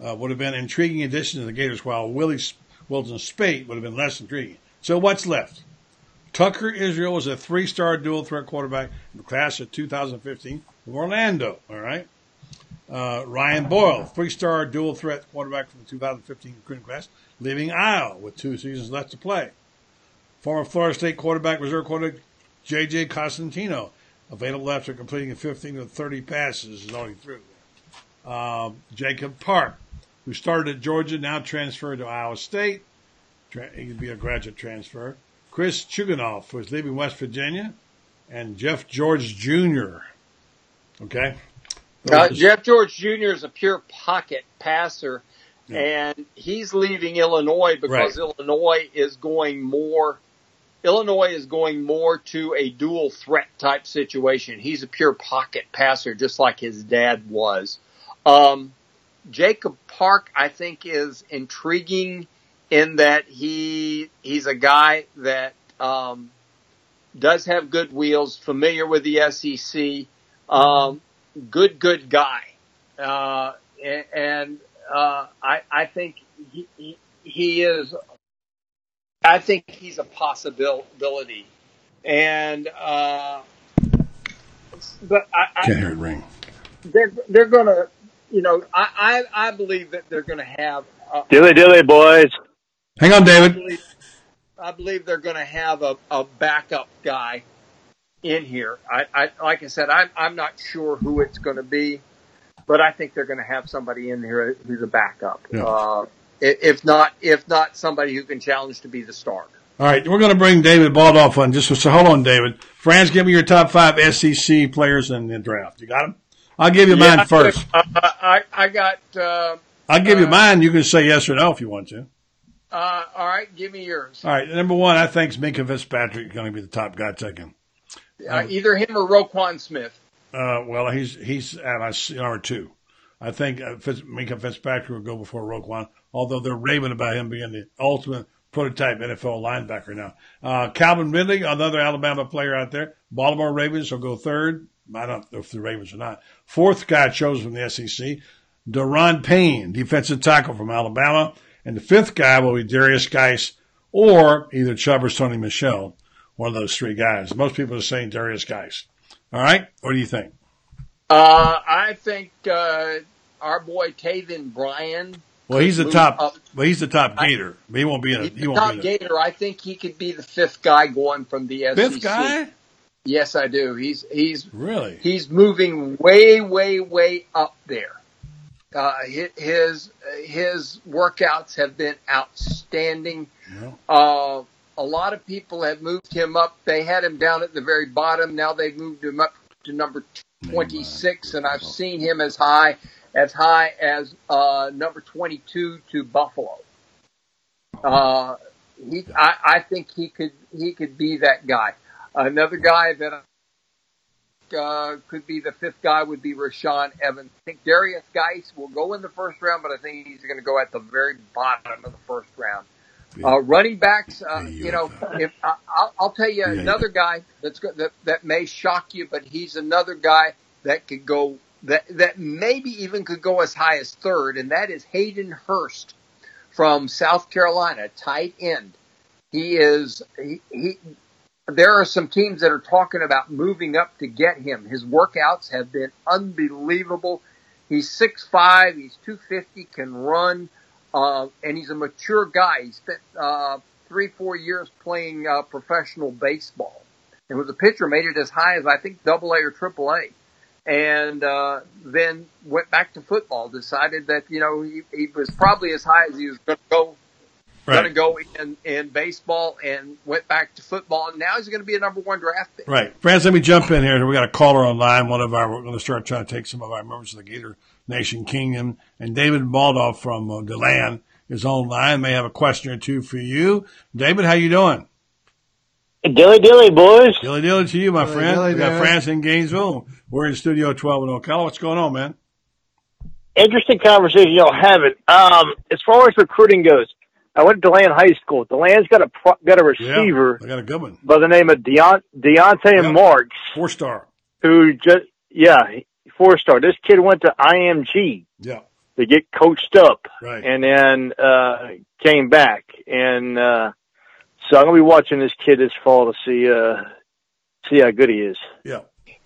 uh, would have been intriguing additions to the Gators, while Willie Wilson Speight would have been less intriguing. So, what's left? Tucker Israel was a three-star dual threat quarterback in the class of 2015 from Orlando. All right. Uh, Ryan Boyle, three-star dual threat quarterback from the 2015 recruiting class, leaving Iowa with two seasons left to play. Former Florida State quarterback, reserve quarterback J.J. Cosentino, available after completing 15 of 30 passes, is already through. Um, Jacob Park, who started at Georgia, now transferred to Iowa State. Tra- he could be a graduate transfer. Chris Chugunov was leaving West Virginia, and Jeff George Jr. Okay. Uh, Jeff George Jr. is a pure pocket passer, and he's leaving Illinois because Illinois is going more. Illinois is going more to a dual threat type situation. He's a pure pocket passer, just like his dad was. Um, Jacob Park, I think, is intriguing in that he he's a guy that um, does have good wheels, familiar with the SEC, um, good good guy, uh, and, uh, I I think he, he he is. I think he's a possibility, and uh, but I, I, Can't hear it ring. they're they're gonna, you know, I I, I believe that they're gonna have. Uh, Dilly dilly, boys. Hang on, I David. believe, I believe they're going to have a, a backup guy in here. I, I like I said, I'm I'm not sure who it's going to be, but I think they're going to have somebody in here who's a backup. Yeah. Uh, i- if not, if not somebody who can challenge to be the starter. All right, we're going to bring David Baldoff on. Just so hold on, David. Franz, give me your top five SEC players in the draft. You got them? I'll give you Yeah, mine first. Uh, I I got. Uh, I'll give you uh, mine. You can say yes or no if you want to. uh, all right, give me yours. All right, number one, I think Minkah Fitzpatrick is going to be the top guy taken. Uh, either him or Roquan Smith. Uh, well, he's he's at my number two. I think uh, Fitz, Minkah Fitzpatrick will go before Roquan, although they're raving about him being the ultimate prototype NFL linebacker now. Uh, Calvin Ridley, another Alabama player out there. Baltimore Ravens will go third. I don't know if the Ravens or not. Fourth guy chosen from the SEC, Da'Ron Payne, defensive tackle from Alabama. And the fifth guy will be Derrius Guice or either Chubb or Sony Michel, one of those three guys. Most people are saying Derrius Guice. All right, what do you think? Uh, I think uh, our boy Taven Bryan. Well, he's the top. up. Well, he's the top gator. He won't be in. A, He's he the won't top be in. A, gator. I think he could be the fifth guy going from the SEC. fifth guy. Yes, I do. He's he's Really? he's moving way, way, way up there. Uh, his his workouts have been outstanding. Yeah. Uh, a lot of people have moved him up. They had him down at the very bottom. Now they've moved him up to number 26, and I've seen him as high as high as uh, number 22 to Buffalo. Uh, he, I, I think he could he could be that guy. Another guy that uh, could be the fifth guy would be Rashaan Evans. I think Derrius Guice will go in the first round, but I think he's going to go at the very bottom of the first round. Uh, running backs, uh, you know, if I, I'll, I'll tell you another guy that's go, that that may shock you, but he's another guy that could go that that maybe even could go as high as third, and that is Hayden Hurst from South Carolina, tight end. He is he, he there are some teams that are talking about moving up to get him. His workouts have been unbelievable. He's six five, he's two fifty, can run, uh, and he's a mature guy. He spent uh, three four years playing uh, professional baseball, and was a pitcher. Made it as high as I think Double A or Triple A, and uh, then went back to football. Decided that you know he, he was probably as high as he was going to go going to go in in baseball and went back to football. And now he's going to be a number one draft pick. Right. Franz, let me jump in here. We got a caller online. One of our, we're going to start trying to take some of our members of the Gator Nation Kingdom. And David Baldoff from uh, DeLand is online. May have a question or two for you. David, how you doing? Dilly dilly, boys. Dilly dilly to you, my Dilly friend. dilly we got there. Franz in Gainesville. We're in Studio 12 in Ocala. What's going on, man? Interesting conversation y'all having. Um, as far as recruiting goes, I went to Deland High School. Deland's got a pro- got a receiver Yeah, I got a good one. by the name of Deont- Deontay Yep. Marks, Four star. who just yeah, four star. This kid went to IMG Yeah. to get coached up, Right. and then uh, came back. And uh, so I'm gonna be watching this kid this fall to see uh, see how good he is. Yeah.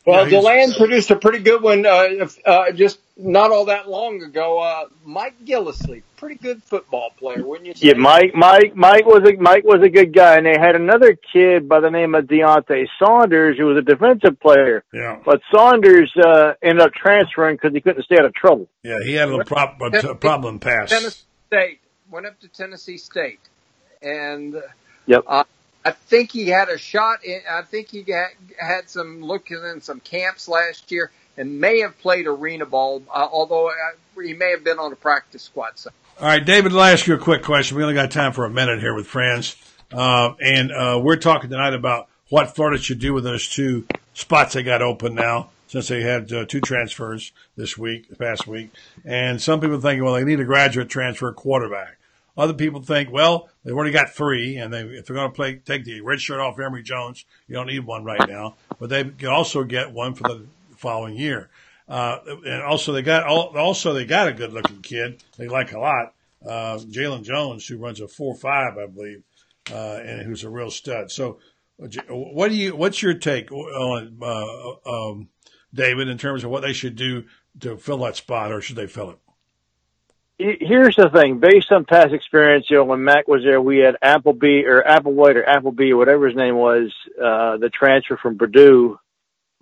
Well, Yeah, he's- Deland produced a pretty good one uh, if- uh, just not all that long ago. Uh, Mike Gillislee, pretty good football player, wouldn't you say? Yeah, Mike, Mike, Mike was a Mike was a good guy, and they had another kid by the name of Deontay Saunders, who was a defensive player. Yeah. But Saunders uh, ended up transferring because he couldn't stay out of trouble. Yeah. He had a little prop, a t- problem pass. Tennessee State went up to Tennessee State, and Yep. uh, I think he had a shot. In, I think he got, had some looking in some camps last year, and may have played arena ball. Uh, although uh, he may have been on a practice squad. So. All right, David, I'll ask you a quick question. We only got time for a minute here with friends. Uh, and uh, we're talking tonight about what Florida should do with those two spots they got open now since they had uh, two transfers this week, past week. And some people think, well, they need a graduate transfer quarterback. Other people think, well, they've already got three, and they, if they're going to play, take the red shirt off Emory Jones, you don't need one right now. But they can also get one for the following year. Uh, and also they got also they got a good looking kid they like a lot, uh, Jalen Jones, who runs a four five, I believe, uh, and who's a real stud. So, uh, what do you? What's your take on uh, um, David in terms of what they should do to fill that spot, or should they fill it? He- Here's the thing: based on past experience, you know, when Mac was there, we had Appleby or Applewhite or Appleby whatever his name was, uh, the transfer from Purdue,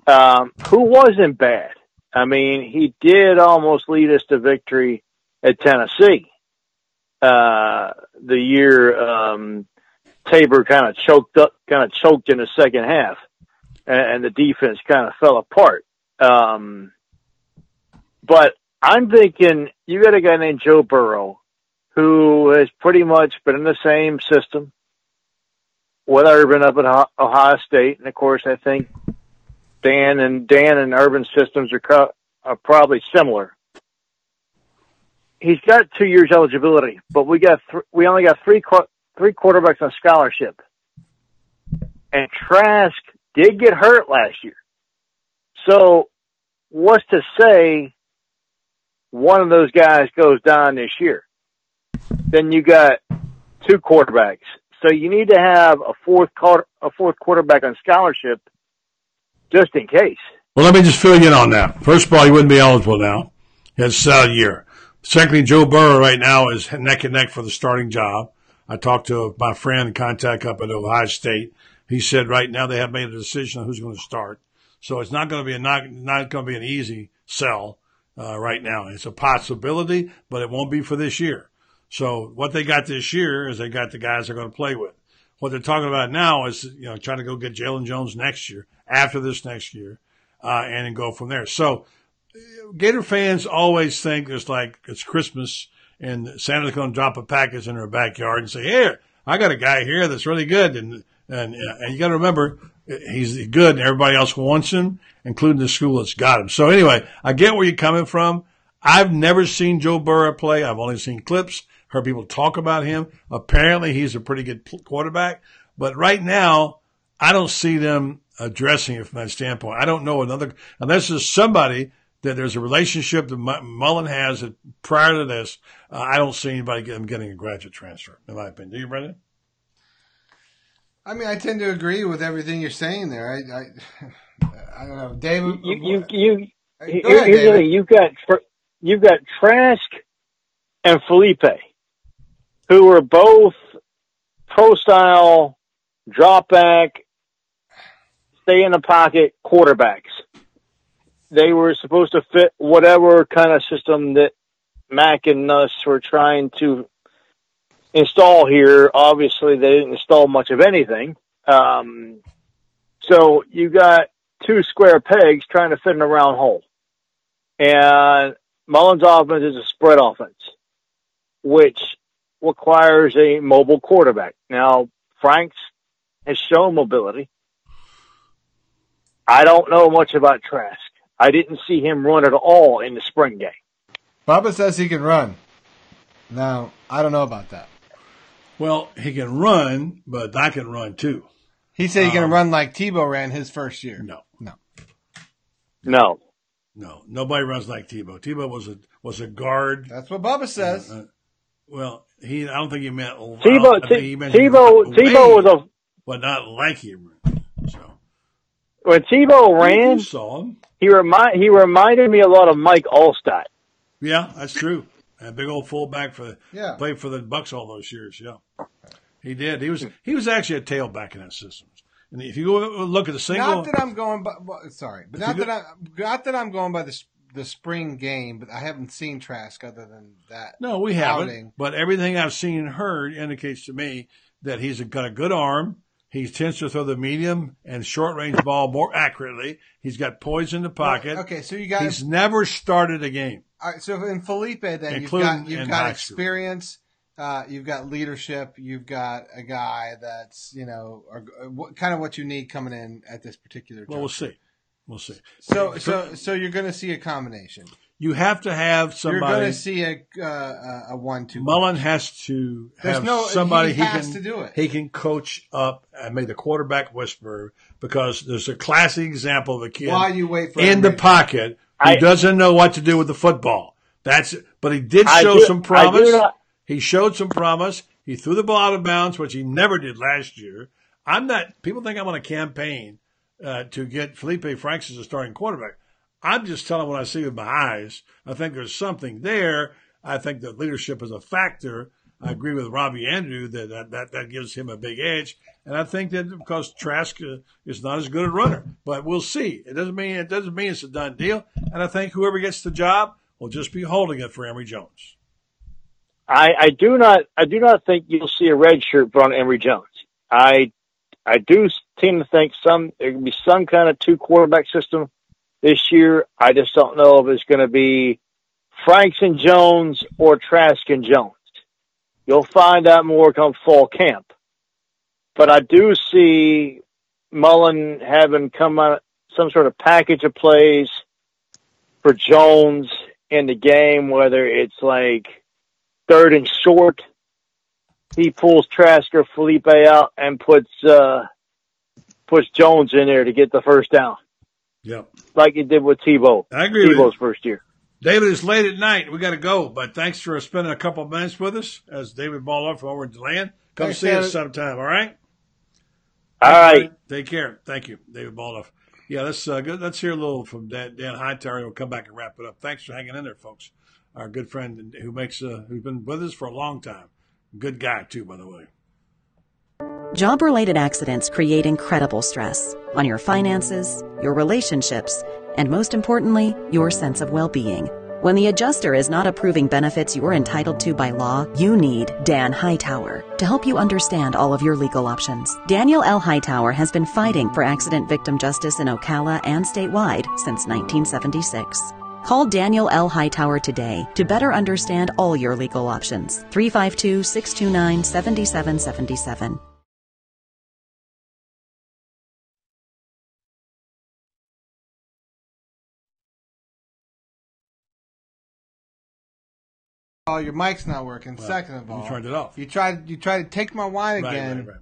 um, who wasn't bad. I mean, he did almost lead us to victory at Tennessee. Uh, the year, um, Tabor kind of choked up, kind of choked in the second half and, and the defense kind of fell apart. Um, but I'm thinking you got a guy named Joe Burrow who has pretty much been in the same system with Urban up at Ohio- State. And of course, I think Dan and Dan and Urban systems are, are probably similar. He's got two years eligibility, but we got th- we only got three qu- three quarterbacks on scholarship, and Trask did get hurt last year. So, what's to say one of those guys goes down this year? Then you got two quarterbacks. So you need to have a fourth quarter, a fourth quarterback on scholarship just in case. Well, let me just fill you in on that. First of all, he wouldn't be eligible now. Has a year. Secondly, Joe Burrow right now is neck and neck for the starting job. I talked to my friend contact up at Ohio State. He said right now they have made a decision on who's going to start. So it's not going to be a not, not going to be an easy sell uh, right now. It's a possibility, but it won't be for this year. So what they got this year is they got the guys they're going to play with. What they're talking about now is you know trying to go get Jalen Jones next year, after this next year, uh, and then go from there. So Gator fans always think it's like it's Christmas and Santa's going to drop a package in their backyard and say, "Here, I got a guy here that's really good," and and and you got to remember he's good, and everybody else wants him, including the school that's got him. So anyway, I get where you're coming from. I've never seen Joe Burrow play. I've only seen clips heard people talk about him. Apparently, he's a pretty good quarterback. But right now, I don't see them addressing it from that standpoint. I don't know another, unless there's somebody that there's a relationship that Mullen has that prior to this, uh, I don't see anybody get, getting a graduate transfer, in my opinion. Do you, Brendan? I mean, I tend to agree with everything you're saying there. I, I, I don't know, David. You, you, you, Go ahead, David. thing. You've got, you've got Trask and Feleipe, who are both pro style, drop back, stay in the pocket quarterbacks. They were supposed to fit whatever kind of system that Mac and us were trying to install here. Obviously, they didn't install much of anything. Um, so you got two square pegs trying to fit in a round hole. And Mullen's offense is a spread offense, which requires a mobile quarterback. Now, Franks has shown mobility. I don't know much about Trask. I didn't see him run at all in the spring game. Bubba says he can run. Now, I don't know about that. Well, he can run, but I can run too. He said he can Um, run like Tebow ran his first year. No, No. No. no, nobody runs like Tebow. Tebow was a was a guard. That's what Bubba says. Uh, well, he I don't think he meant Tebow, I think he T- meant Tebow, he Tebow was a but not like he ran. So when Tebow ran. you saw him. He remind he reminded me a lot of Mike Alstott. Yeah, that's true. A big old fullback for the Yeah. played for the Bucks all those years. Yeah, he did. He was he was actually a tailback in that system. And if you go uh, look at the single, Not that I'm going by. Sorry, but not that I. Not that I'm going by the the spring game. But I haven't seen Trask other than that. No, we haven't. But everything I've seen and heard indicates to me that he's got a good arm. He tends to throw the medium and short range ball more accurately. He's got poise in the pocket. Okay, so you got. He's never started a game. All right, so in Feleipe, then you've Including got you've got school. Experience, uh, you've got leadership, you've got a guy that's you know or, uh, what, kind of what you need coming in at this particular. Well, we'll see. We'll see. So so so you're going to see a combination. You have to have somebody. You're going somebody. to see a uh, a one-two. Mullen has to There's have no- somebody he he, can to do it. he can coach up and make the quarterback whisper because there's a classic example of a kid While you wait for in the Henry. pocket who I- doesn't know what to do with the football. That's but he did I show do- some I do promise. not- He showed some promise. He threw the ball out of bounds, which he never did last year. I'm not. People think I'm on a campaign uh, to get Feleipe Franks as a starting quarterback. I'm just telling what I see with my eyes. I think there's something there. I think that leadership is a factor. I agree with Robbie Andreu that that, that, that gives him a big edge. And I think that because Trask uh, is not as good a runner, but we'll see. It doesn't mean it doesn't mean it's a done deal. And I think whoever gets the job will just be holding it for Emory Jones. I, I do not I do not think you'll see a red shirt put on Emory Jones. I I do tend to think some there can be some kind of two quarterback system this year. I just don't know if it's going to be Franks and Jones or Trask and Jones. You'll find out more come fall camp. But I do see Mullen having come out some sort of package of plays for Jones in the game, whether it's like third and short, he pulls Trask or Feleipe out and puts uh, puts Jones in there to get the first down, Yep. like he did with Tebow. I agree with Tebow's you. first year. David, it's late at night. We got to go, but thanks for spending a couple of minutes with us as David Balloff from over in Deland. Come Thanks, see us sometime, all right? All right. Take care. Thank you, David Baldoff. Yeah, let's uh, go, let's hear a little from Dan, Dan Hightower. and We'll come back and wrap it up. Thanks for hanging in there, folks. Our good friend who makes uh, who's been with us for a long time. Good guy too, by the way. Job related accidents create incredible stress on your finances, your relationships, and most importantly, your sense of well being. When the adjuster is not approving benefits you're entitled to by law, you need Dan Hightower to help you understand all of your legal options. Daniel L. Hightower has been fighting for accident victim justice in Ocala and statewide since 1976. Call Daniel L. Hightower today to better understand all your legal options. 352 629 7777. Oh, your mic's not working. Well, Second of all, you all, turned it off. You tried. You tried to take my wine Right, again. right, right.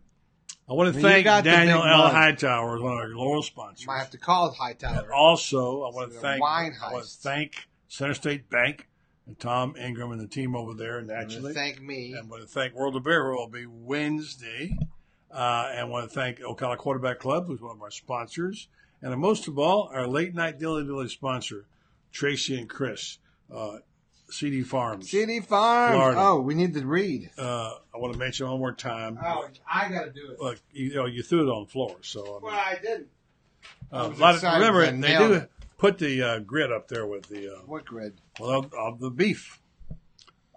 I want to Well, you thank Daniel L. Hightower, one of our loyal sponsors. Might have to call it And Hightower. also, I want to thank wine I want to thank Center State Bank and Tom Ingram and the team over there. I want Naturally, thank me. And I want to thank World of Beer, who will be Wednesday. Uh, and want to thank Ocala Quarterback Club, who's one of our sponsors. And most of all, our late night Dilly Dilly sponsor, Tracy and Chris, uh, CD Farms. CD Farms. Florida. Oh, we need to read. Uh, I want to mention one more time. Oh, I got to do it. Look, you, know, you threw it on the floor. So, I mean, Well, I didn't. Uh, lot of- remember, they nailed do put the uh, grid up there with the uh, What grid? well of, of the beef.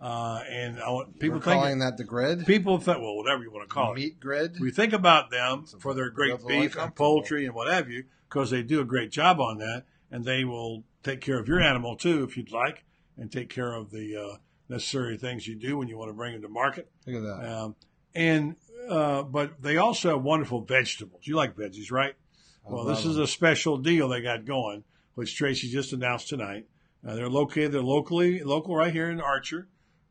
Uh, and I want people We're think calling that the grid. people think well whatever you want to call it. Meat grid. We think about them for their great beef and poultry and what have you because they do a great job on that, and they will take care of your animal too if you'd like, and take care of the uh, necessary things you do when you want to bring them to market. Look at that. Um, and uh, but they also have wonderful vegetables. You like veggies, right? I Well, this is a special deal they got going, which Tracy just announced tonight. Uh, they're located, they're locally local right here in Archer.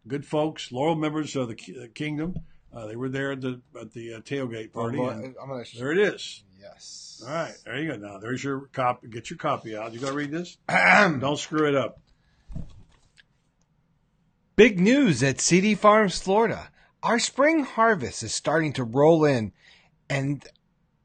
Good folks, loyal members of the ki- uh, kingdom. Uh, they were there at the at the uh, tailgate party. Oh, gonna. there it is. Yes. All right, there you go. Now there's your copy. Get your copy out. You gonna read this? Don't screw it up. Big news at CD Farms, Florida. Our spring harvest is starting to roll in, and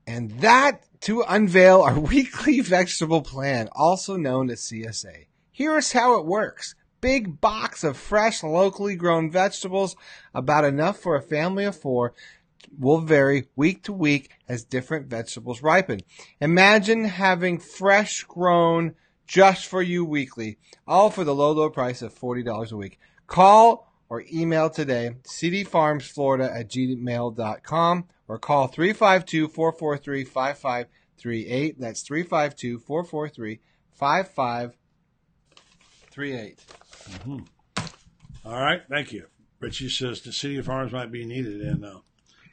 and that to unveil our weekly vegetable plan, also known as CSA. Here's how it works. Big box of fresh, locally grown vegetables, about enough for a family of four, will vary week to week as different vegetables ripen. Imagine having fresh grown just for you weekly, all for the low, low price of $40 a week. Call or email today, cdfarmsflorida at gmail.com or call 352-443-5538. That's 352-443-5538. All right, thank you. Richie says the city of farms might be needed in uh,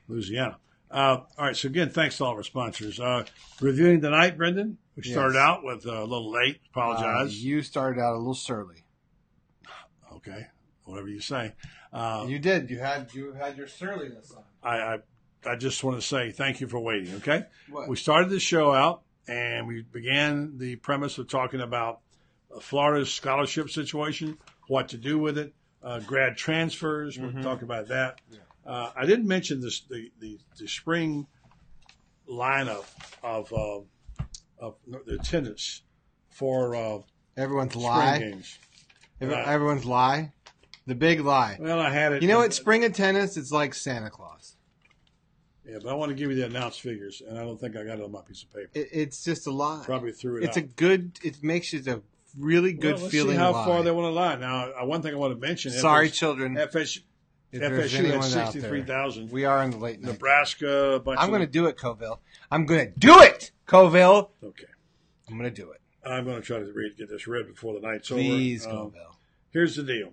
Louisiana. Uh, all right, so again, thanks to all of our sponsors. Uh, reviewing tonight, Brendan. We Yes. started out with uh, a little late. Apologize. Uh, you started out a little surly. okay, whatever you say. Uh, You did. You had you had your surliness on. I, I I just want to say thank you for waiting. Okay, What? we started the show out and we began the premise of talking about uh, Florida's scholarship situation, what to do with it, uh, grad transfers. Mm-hmm. We'll talk about that. Uh, I didn't mention this the the, the spring lineup of uh, of the attendance for uh, Everyone's spring lie. games. Everyone's lie. The big lie. Well, I had it. You know what? Spring of tennis, it's like Santa Claus. Yeah, but I want to give you the announced figures, and I don't think I got it on my piece of paper. It, it's just a lie. Probably threw it It's out. a good. It makes it a really good well, feeling. See how lie. far they want to lie. Now, uh, one thing I want to mention. Sorry, children. FSU, If FSU had sixty-three thousand. We are in the late night. Nebraska. A bunch I'm going to do it, Coville. I'm going to do it, Coville. Okay. I'm going to do it. I'm going to try to read, get this read before the night's Please, over. Um, Coville. here's the deal.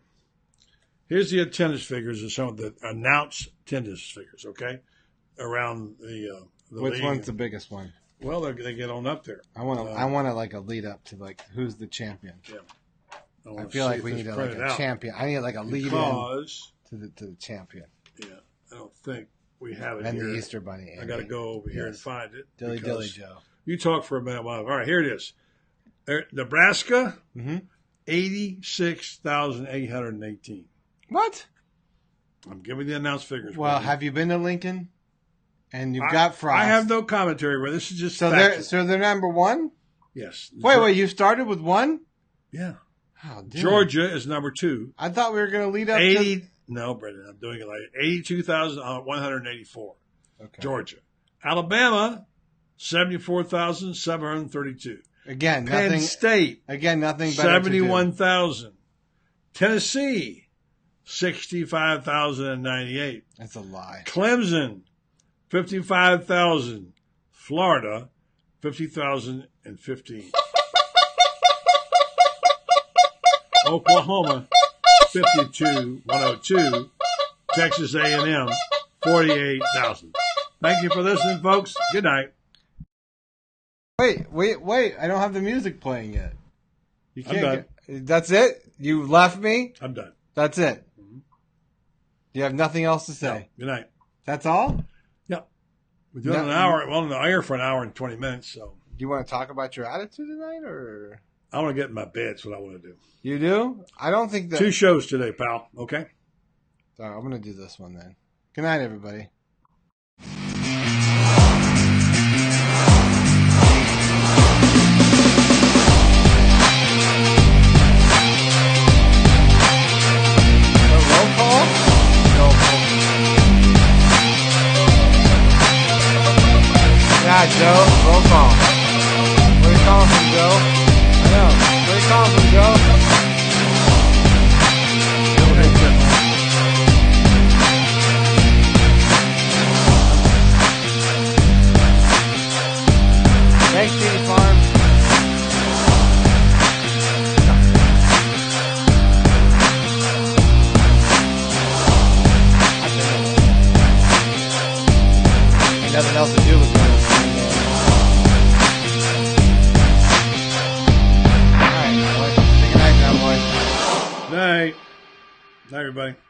Here's the attendance figures of some of the announced attendance figures. Okay, around the uh, the Which league. one's the biggest one? Well, they they get on up there. I want to. Uh, I want to like a lead up to like who's the champion. Yeah. I, I feel like we need a, like a out. champion. I need like a lead in to the to the champion yeah, I don't think we have it and here. the Easter Bunny. I got to go over here and find it. Dilly dilly Joe. You talk for a minute. While all right, here it is. There- Nebraska, Mhm. eighty-six thousand eight hundred eighteen. What? I'm giving the announced figures. Well, brother. have you been to Lincoln? And you've I- got Frost. I have no commentary, Where this is just So they're so they're number one. yes. Wait, wait. You started with one. Yeah. Oh. Georgia is number two. I thought we were going to lead up. Eighty. No, Brendan, I'm doing it like eighty-two thousand uh, one hundred eighty-four. To, okay. Georgia, Alabama, seventy-four thousand seven hundred thirty-two. Again, Penn nothing. State, Again, nothing seventy-one thousand. Tennessee, sixty-five thousand and ninety-eight. That's a lie. Clemson, fifty-five thousand. Florida, fifty thousand and fifteen. Oklahoma, fifty-two one hundred two. Texas A&M, forty-eight thousand. Thank you for listening, folks. Good night. Wait, wait, wait! I don't have the music playing yet. You I'm can't. done. Get, that's it. You left me. I'm done. That's it. You have nothing else to say. Good night. That's all. Yep. We're doing No- an hour. Well, on the air for an hour and twenty minutes. So Do you want to talk about your attitude tonight, or I want to get in my bed. That's what I want to do. you do? I don't think that. Two shows today, pal. Okay. So I'm going to do this one then. Good night, everybody. Joe, roll call. Where you calling from, Joe? I know. Where you calling from, Night, everybody.